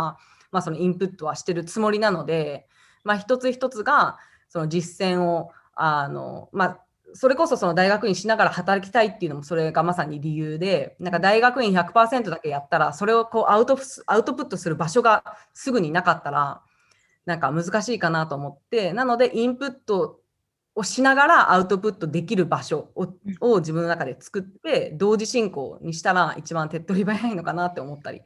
まあ、そのインプットはしてるつもりなので、まあ、一つ一つがその実践をあの、まあ、それこそその大学院しながら働きたいっていうのもそれがまさに理由でなんか大学院100%だけやったらそれをこうアウトアウトプットする場所がすぐになかったらなんか難しいかなと思ってなのでインプットをしながらアウトプットできる場所をを自分の中で作って同時進行にしたら一番手っ取り早いのかなって思ったり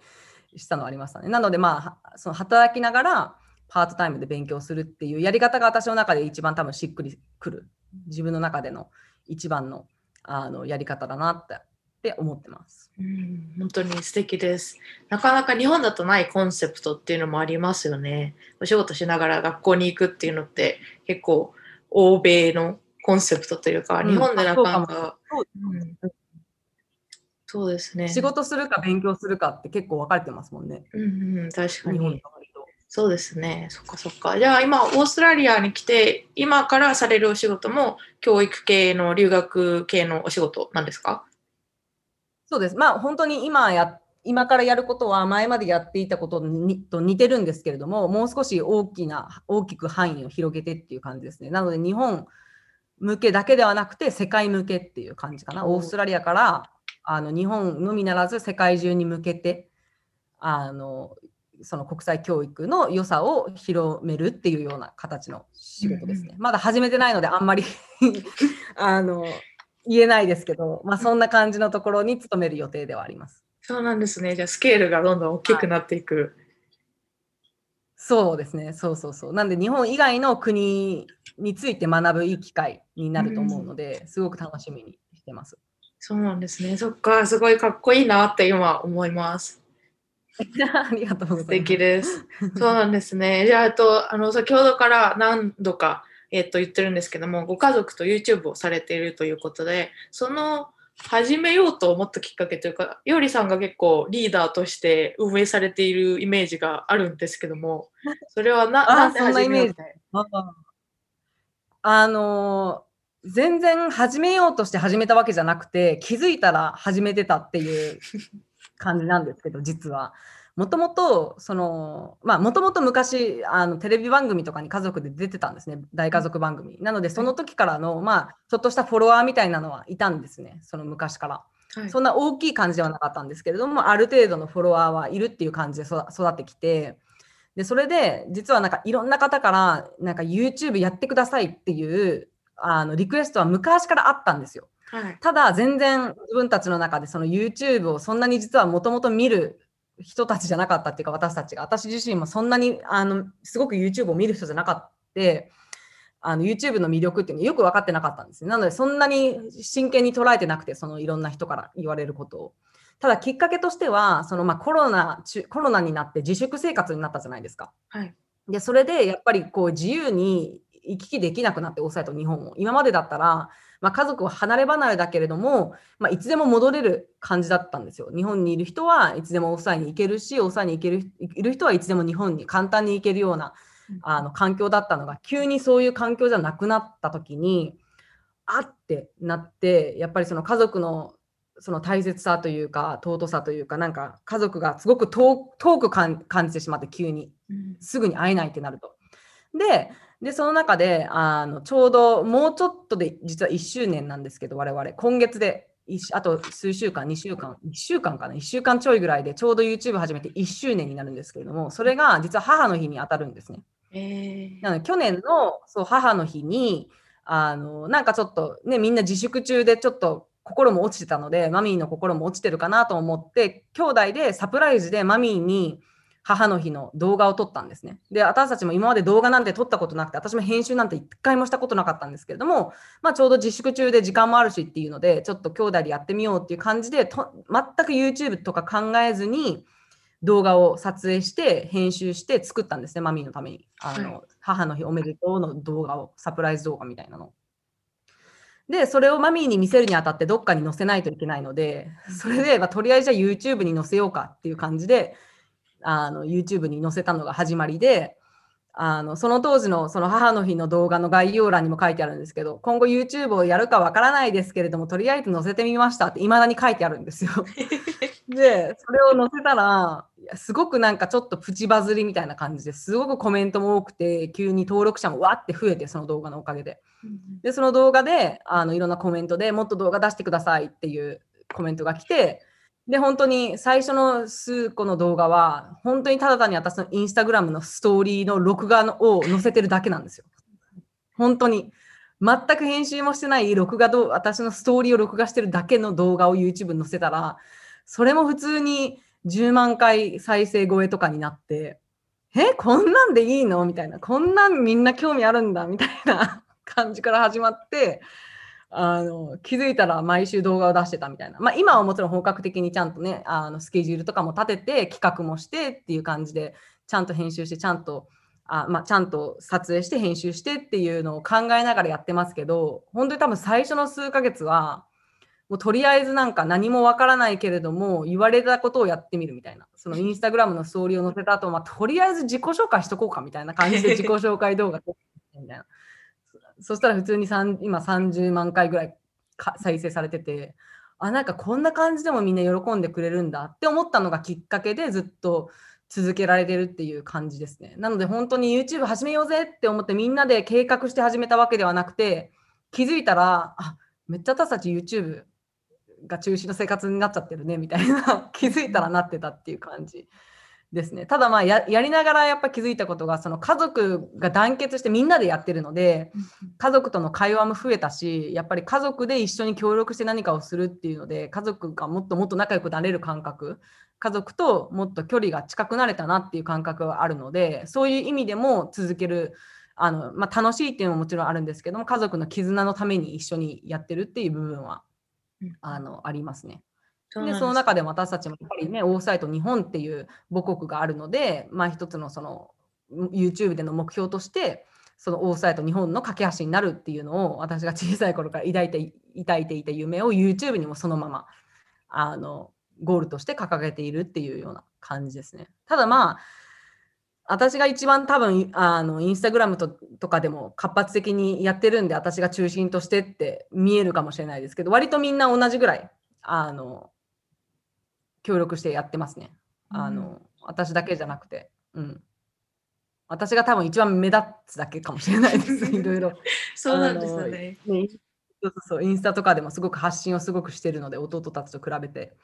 したのはありましたね。なのでまあその働きながらパートタイムで勉強するっていうやり方が私の中で一番多分しっくりくる自分の中での一番のあのやり方だなってって思ってます。うん、本当に素敵です。なかなか日本だとないコンセプトっていうのもありますよね。お仕事しながら学校に行くっていうのって結構欧米のコンセプトというか、日本でなかなか、そうですね。仕事するか勉強するかって結構分かれてますもんね。うん、うん、確かに。そうですね。そっかそっか。じゃあ今、オーストラリアに来て、今からされるお仕事も教育系の留学系のお仕事なんですか？そうです。まあ本当に今や、今からやることは前までやっていたことにと似てるんですけれども、もう少し大きな、大きく範囲を広げてっていう感じですね。なので日本向けだけではなくて世界向けっていう感じかな。オーストラリアからあの日本のみならず世界中に向けてあのその国際教育の良さを広めるっていうような形の仕事ですね。まだ始めてないのであんまり (laughs) あの言えないですけど、まあ、そんな感じのところに勤める予定ではあります。そうなんですね。じゃあスケールがどんどん大きくなっていく。はい、そうですね。そうそうそう。なんで日本以外の国について学ぶいい機会になると思うので、すごく楽しみにしてます。そうなんですね。そっか、すごいかっこいいなって今思います。(laughs) ありがとうございます。素敵です。(laughs) そうなんですね。じゃあ、あと、あの、先ほどから何度か、えっと、言ってるんですけども、ご家族と YouTube をされているということで、その、始めようと思ったきっかけというか、いおりさんが結構リーダーとして運営されているイメージがあるんですけども、(laughs) それはななんで始めようあの全然始めようとして始めたわけじゃなくて、気づいたら始めてたっていう感じなんですけど、実は。もともと、その、まあ、もともと昔、あの、テレビ番組とかに家族で出てたんですね。大家族番組。なので、その時からの、まあ、ちょっとしたフォロワーみたいなのはいたんですね。その昔から。はい、そんな大きい感じではなかったんですけれども、ある程度のフォロワーはいるっていう感じで育ってきて、で、それで、実はなんかいろんな方から、なんか YouTube やってくださいっていう、あの、リクエストは昔からあったんですよ。はい、ただ全然自分たちの中でその YouTube をそんなに実はもともと見る人たちじゃなかったっていうか私たちが。私自身もそんなにあのすごく YouTube を見る人じゃなかった。あの YouTube の魅力っていうのよく分かってなかったんですね。なのでそんなに真剣に捉えてなくてそのいろんな人から言われることを。ただきっかけとしてはそのまあコロナコロナになって自粛生活になったじゃないですか。はい、でそれでやっぱりこう自由に行き来できなくなって大阪と日本を。今までだったらまあ、家族は離れ離れだけれども、まあ、いつでも戻れる感じだったんですよ。日本にいる人はいつでもオフサイに行けるし、オフサイに行けるいる人はいつでも日本に簡単に行けるようなあの環境だったのが、急にそういう環境じゃなくなった時に、あってなって、やっぱりその家族のその大切さというか尊さというかなんか家族がすごく遠く感じてしまって急にすぐに会えないってなると。でで、その中で、あのちょうどもうちょっとで、実は1周年なんですけど、我々、今月で、あと数週間、2週間、1週間かな、1週間ちょいぐらいで、ちょうど YouTube 始めて1周年になるんですけれども、それが実は母の日に当たるんですね。えー、なので、去年のそう母の日に、あのなんかちょっとね、みんな自粛中でちょっと心も落ちてたので、マミーの心も落ちてるかなと思って、兄弟でサプライズでマミーに、母の日の動画を撮ったんですね。で、私たちも今まで動画なんて撮ったことなくて、私も編集なんて一回もしたことなかったんですけれども、まあ、ちょうど自粛中で時間もあるしっていうので、ちょっと兄弟でやってみようっていう感じで、と全く YouTube とか考えずに動画を撮影して、編集して作ったんですね、マミーのために。あの、はい、母の日おめでとうの動画を、サプライズ動画みたいなの。で、それをマミーに見せるにあたってどっかに載せないといけないので、それで、まあ、とりあえずじゃあ YouTube に載せようかっていう感じで、あの YouTube に載せたのが始まりで、あのその当時のその母の日の動画の概要欄にも書いてあるんですけど、今後 YouTube をやるかわからないですけれども、とりあえず載せてみましたって、いまだに書いてあるんですよ。(laughs) で、それを載せたら、すごくなんかちょっとプチバズりみたいな感じですごくコメントも多くて、急に登録者もわって増えて、その動画のおかげで。で、その動画であのいろんなコメントでもっと動画出してくださいっていうコメントが来て、で、本当に最初の数個の動画は、本当にただ単に私のインスタグラムのストーリーの録画のを載せてるだけなんですよ。本当に。全く編集もしてない録画と私のストーリーを録画してるだけの動画を YouTube に載せたら、それも普通に10万回再生超えとかになって、え、こんなんでいいの？みたいな。こんなんみんな興味あるんだみたいな感じから始まって、あの気づいたら毎週動画を出してたみたいな。まあ今はもちろん本格的にちゃんとね、あのスケジュールとかも立てて企画もしてっていう感じで、ちゃんと編集して、ちゃんと、あまあ、ちゃんと撮影して編集してっていうのを考えながらやってますけど、本当に多分最初の数ヶ月は、もうとりあえずなんか何もわからないけれども、言われたことをやってみるみたいな。そのインスタグラムのストーリーを載せた後、まあ、とりあえず自己紹介しとこうかみたいな感じで自己紹介動画撮ってみたいな。そしたら普通に3今30万回ぐらい再生されてて、あ、なんかこんな感じでもみんな喜んでくれるんだって思ったのがきっかけでずっと続けられてるっていう感じですね。なので本当に YouTube 始めようぜって思ってみんなで計画して始めたわけではなくて、気づいたら、あ、めっちゃ私たち YouTube が中心の生活になっちゃってるねみたいな (laughs) 気づいたらなってたっていう感じですね。ただまあややりながらやっぱ気づいたことがその家族が団結してみんなでやってるので家族との会話も増えたしやっぱり家族で一緒に協力して何かをするっていうので家族がもっともっと仲良くなれる感覚家族ともっと距離が近くなれたなっていう感覚があるのでそういう意味でも続けるあの、まあ、楽しいっていうのももちろんあるんですけども家族の絆のために一緒にやってるっていう部分はあのありますね。でその中でも私たちもやっぱりね、オーサイト日本っていう母国があるので、まあ一つのその YouTube での目標として、そのオーサイト日本の架け橋になるっていうのを私が小さい頃から抱いて抱いていた夢を YouTube にもそのままあのゴールとして掲げているっていうような感じですね。ただまあ私が一番多分あのインスタグラムととかでも活発的にやってるんで私が中心としてって見えるかもしれないですけど割とみんな同じぐらいあの協力してやってますね。あの、私だけじゃなくて、うん。私が多分一番目立つだけかもしれないです。(laughs) いろいろ。そうなんですよね。そうそうそうインスタとかでもすごく発信をすごくしてるので弟たちと比べて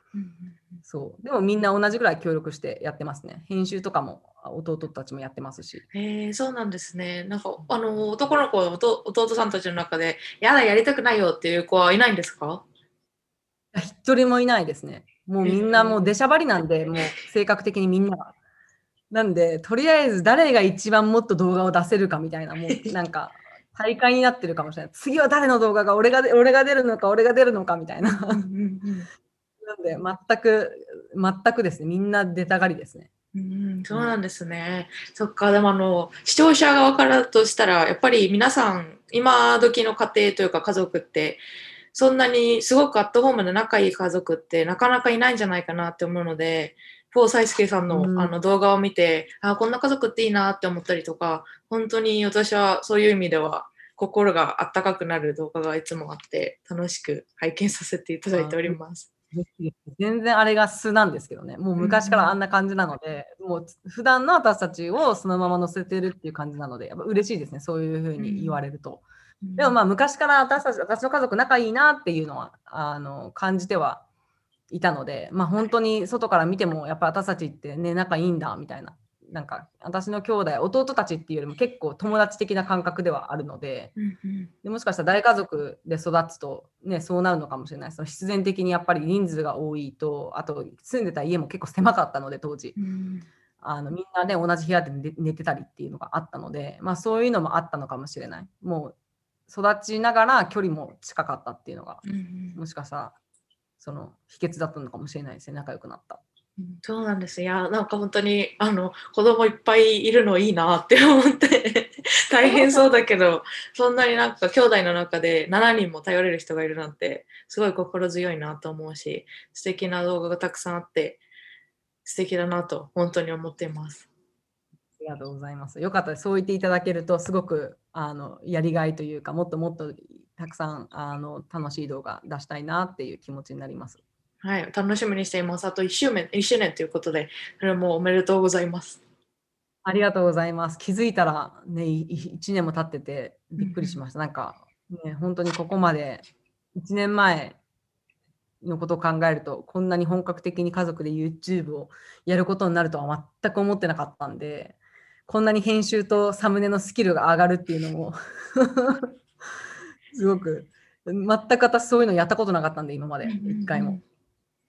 そうでもみんな同じぐらい協力してやってますね編集とかも弟たちもやってますしへえそうなんですね。なんかあの男の子弟さんたちの中でやだやりたくないよっていう子はいないんですか？一人もいないですねもうみんなもう出しゃばりなんで (laughs) もう性格的にみんな。がなんでとりあえず誰が一番もっと動画を出せるかみたいなもう (laughs) なんか大会になってるかもしれない。次は誰の動画が俺がで俺が出るのか俺が出るのかみたいな。(laughs) なんで全く全くですね。みんな出たがりですね。うん、そうなんですね。そっか、でもあの、視聴者側からとしたら、やっぱり皆さん、今時の家庭というか家族って、そんなにすごくアットホームで仲いい家族ってなかなかいないんじゃないかなって思うので、フォーサイスケさんの,、うん。あの動画を見て、あこんな家族っていいなって思ったりとか、本当に私はそういう意味では、心があったかくなる動画がいつもあって、楽しく拝見させていただいております。全然あれが素なんですけどね。もう昔からあんな感じなので、もう普段の私たちをそのまま載せてるっていう感じなのでやっぱ嬉しいですね。そういうふうに言われると。でもまあ昔から私たち私の家族仲いいなっていうのはあの感じてはいたので、まあ、本当に外から見てもやっぱ私たちってね仲いいんだみたいな。なんか私の兄弟弟たちっていうよりも結構友達的な感覚ではあるのででもしかしたら大家族で育つと、ね、そうなるのかもしれない。その必然的にやっぱり人数が多いとあと住んでた家も結構狭かったので当時。うん。あのみんなね同じ部屋で寝寝てたりっていうのがあったので、まあ、そういうのもあったのかもしれない。もう育ちながら距離も近かったっていうのがうんうんもしかしたらその秘訣だったのかもしれないですね仲良くなった。うんそうなんです。いや、なんか本当に、あの、子供いっぱいいるのいいなって思って、(laughs) 大変そうだけど、そんなになんか兄弟の中で7人も頼れる人がいるなんて、すごい心強いなと思うし、素敵な動画がたくさんあって、素敵だなと本当に思っています。ありがとうございます。よかったです。そう言っていただけると、すごくあのやりがいというか、もっともっとたくさんあの楽しい動画出したいなっていう気持ちになります。はい、楽しみにしています。あと1周年 ,1 周年ということで、それもおめでとうございます。ありがとうございます。気づいたらね、1年も経っててびっくりしました。(laughs) なんか、ね、本当にここまで1年前のことを考えると、こんなに本格的に家族で YouTube をやることになるとは全く思ってなかったんで、こんなに編集とサムネのスキルが上がるっていうのも (laughs) すごく、全く私そういうのやったことなかったんで、今まで、一回も。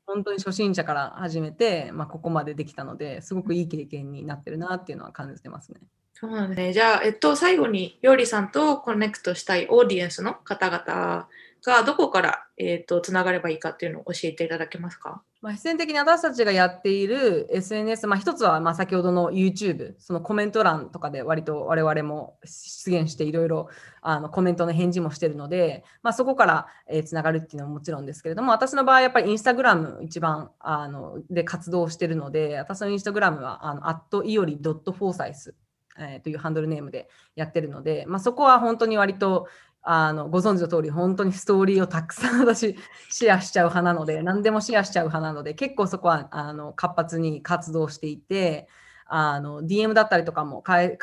本当に初心者から始めて、まあ、ここまでできたので、すごくいい経験になってるなっていうのは感じてますね。そうなんですね。じゃあ、えっと、最後に、よりさんとコネクトしたいオーディエンスの方々がどこから、えーと、つながればいいかっていうのを教えていただけますか、まあ、必然的に私たちがやっている SNS、まあ、一つはまあ先ほどの YouTube、そのコメント欄とかで割と我々も出現していろいろあのコメントの返事もしてるので、まあ、そこから、つながるっていうのはもちろんですけれども、私の場合やっぱりインスタグラム一番あので活動してるので、私のインスタグラムはあの at いおり .forsize え、というハンドルネームでやってるので、まあ、そこは本当に割とあのご存知の通り本当にストーリーをたくさん私シェアしちゃう派なので何でもシェアしちゃう派なので結構そこはあの活発に活動していてあの DM だったりとかも返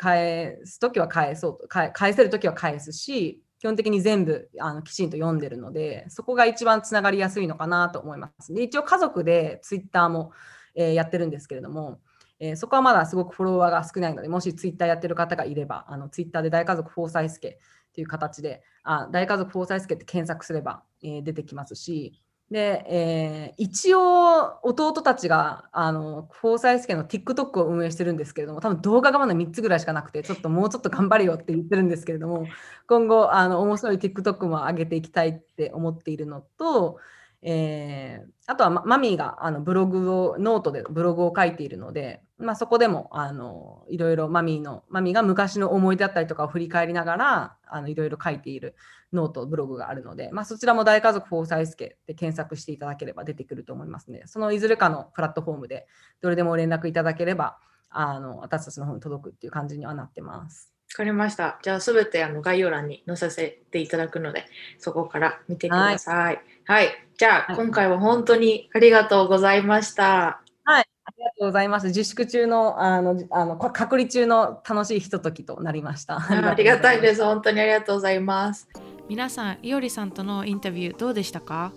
す時は返そうと返返せる時は返すし基本的に全部あのきちんと読んでるのでそこが一番つながりやすいのかなと思います。で一応家族で Twitter も、えー、やってるんですけれどもえー、そこはまだすごくフォロワーが少ないので、もしツイッターやってる方がいれば、あのツイッターで大家族フォーサイスケという形で、あ大家族フォーサイスケって検索すれば、えー、出てきますし、で、えー、一応弟たちがあのフォーサイスケの TikTok を運営してるんですけれども多分動画がまだ3つぐらいしかなくてちょっともうちょっと頑張れよって言ってるんですけれども今後あの面白い TikTok も上げていきたいって思っているのとえー、あとはマミーがあのブログをノートでブログを書いているので、まあ、そこでもあのいろいろマミーのマミーが昔の思い出だったりとかを振り返りながらあのいろいろ書いているノートブログがあるので、まあ、そちらも大家族フォーサイス家で検索していただければ出てくると思いますのでそのいずれかのプラットフォームでどれでも連絡いただければあの私たちの方に届くっていう感じにはなってます。わかりました。じゃあ、すべてあの概要欄に載せていただくので、そこから見てください。はい。はい、じゃあ、はい、今回は本当にありがとうございました。はい。ありがとうございます。自粛中の、あの、あの隔離中の楽しいひとときとなりました。ありがたいです。本当にありがとうございます。皆さん、いおりさんとのインタビューどうでしたか？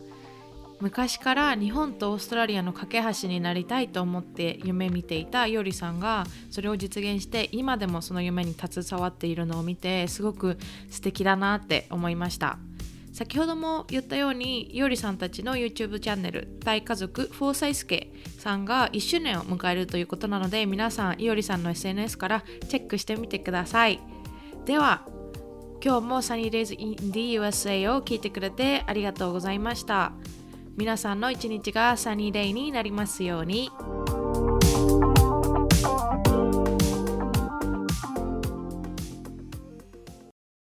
昔から日本とオーストラリアの架け橋になりたいと思って夢見ていたよりさんがそれを実現して今でもその夢に携わっているのを見てすごく素敵だなって思いました先ほども言ったようにいおりさんたちの YouTube チャンネル大家族フォーサイスケさんが1周年を迎えるということなので皆さんいおりさんの SNS からチェックしてみてくださいでは今日も Sunny Days in the USA を聞いてくれてありがとうございました。皆さんの一日がサニーデイになりますように。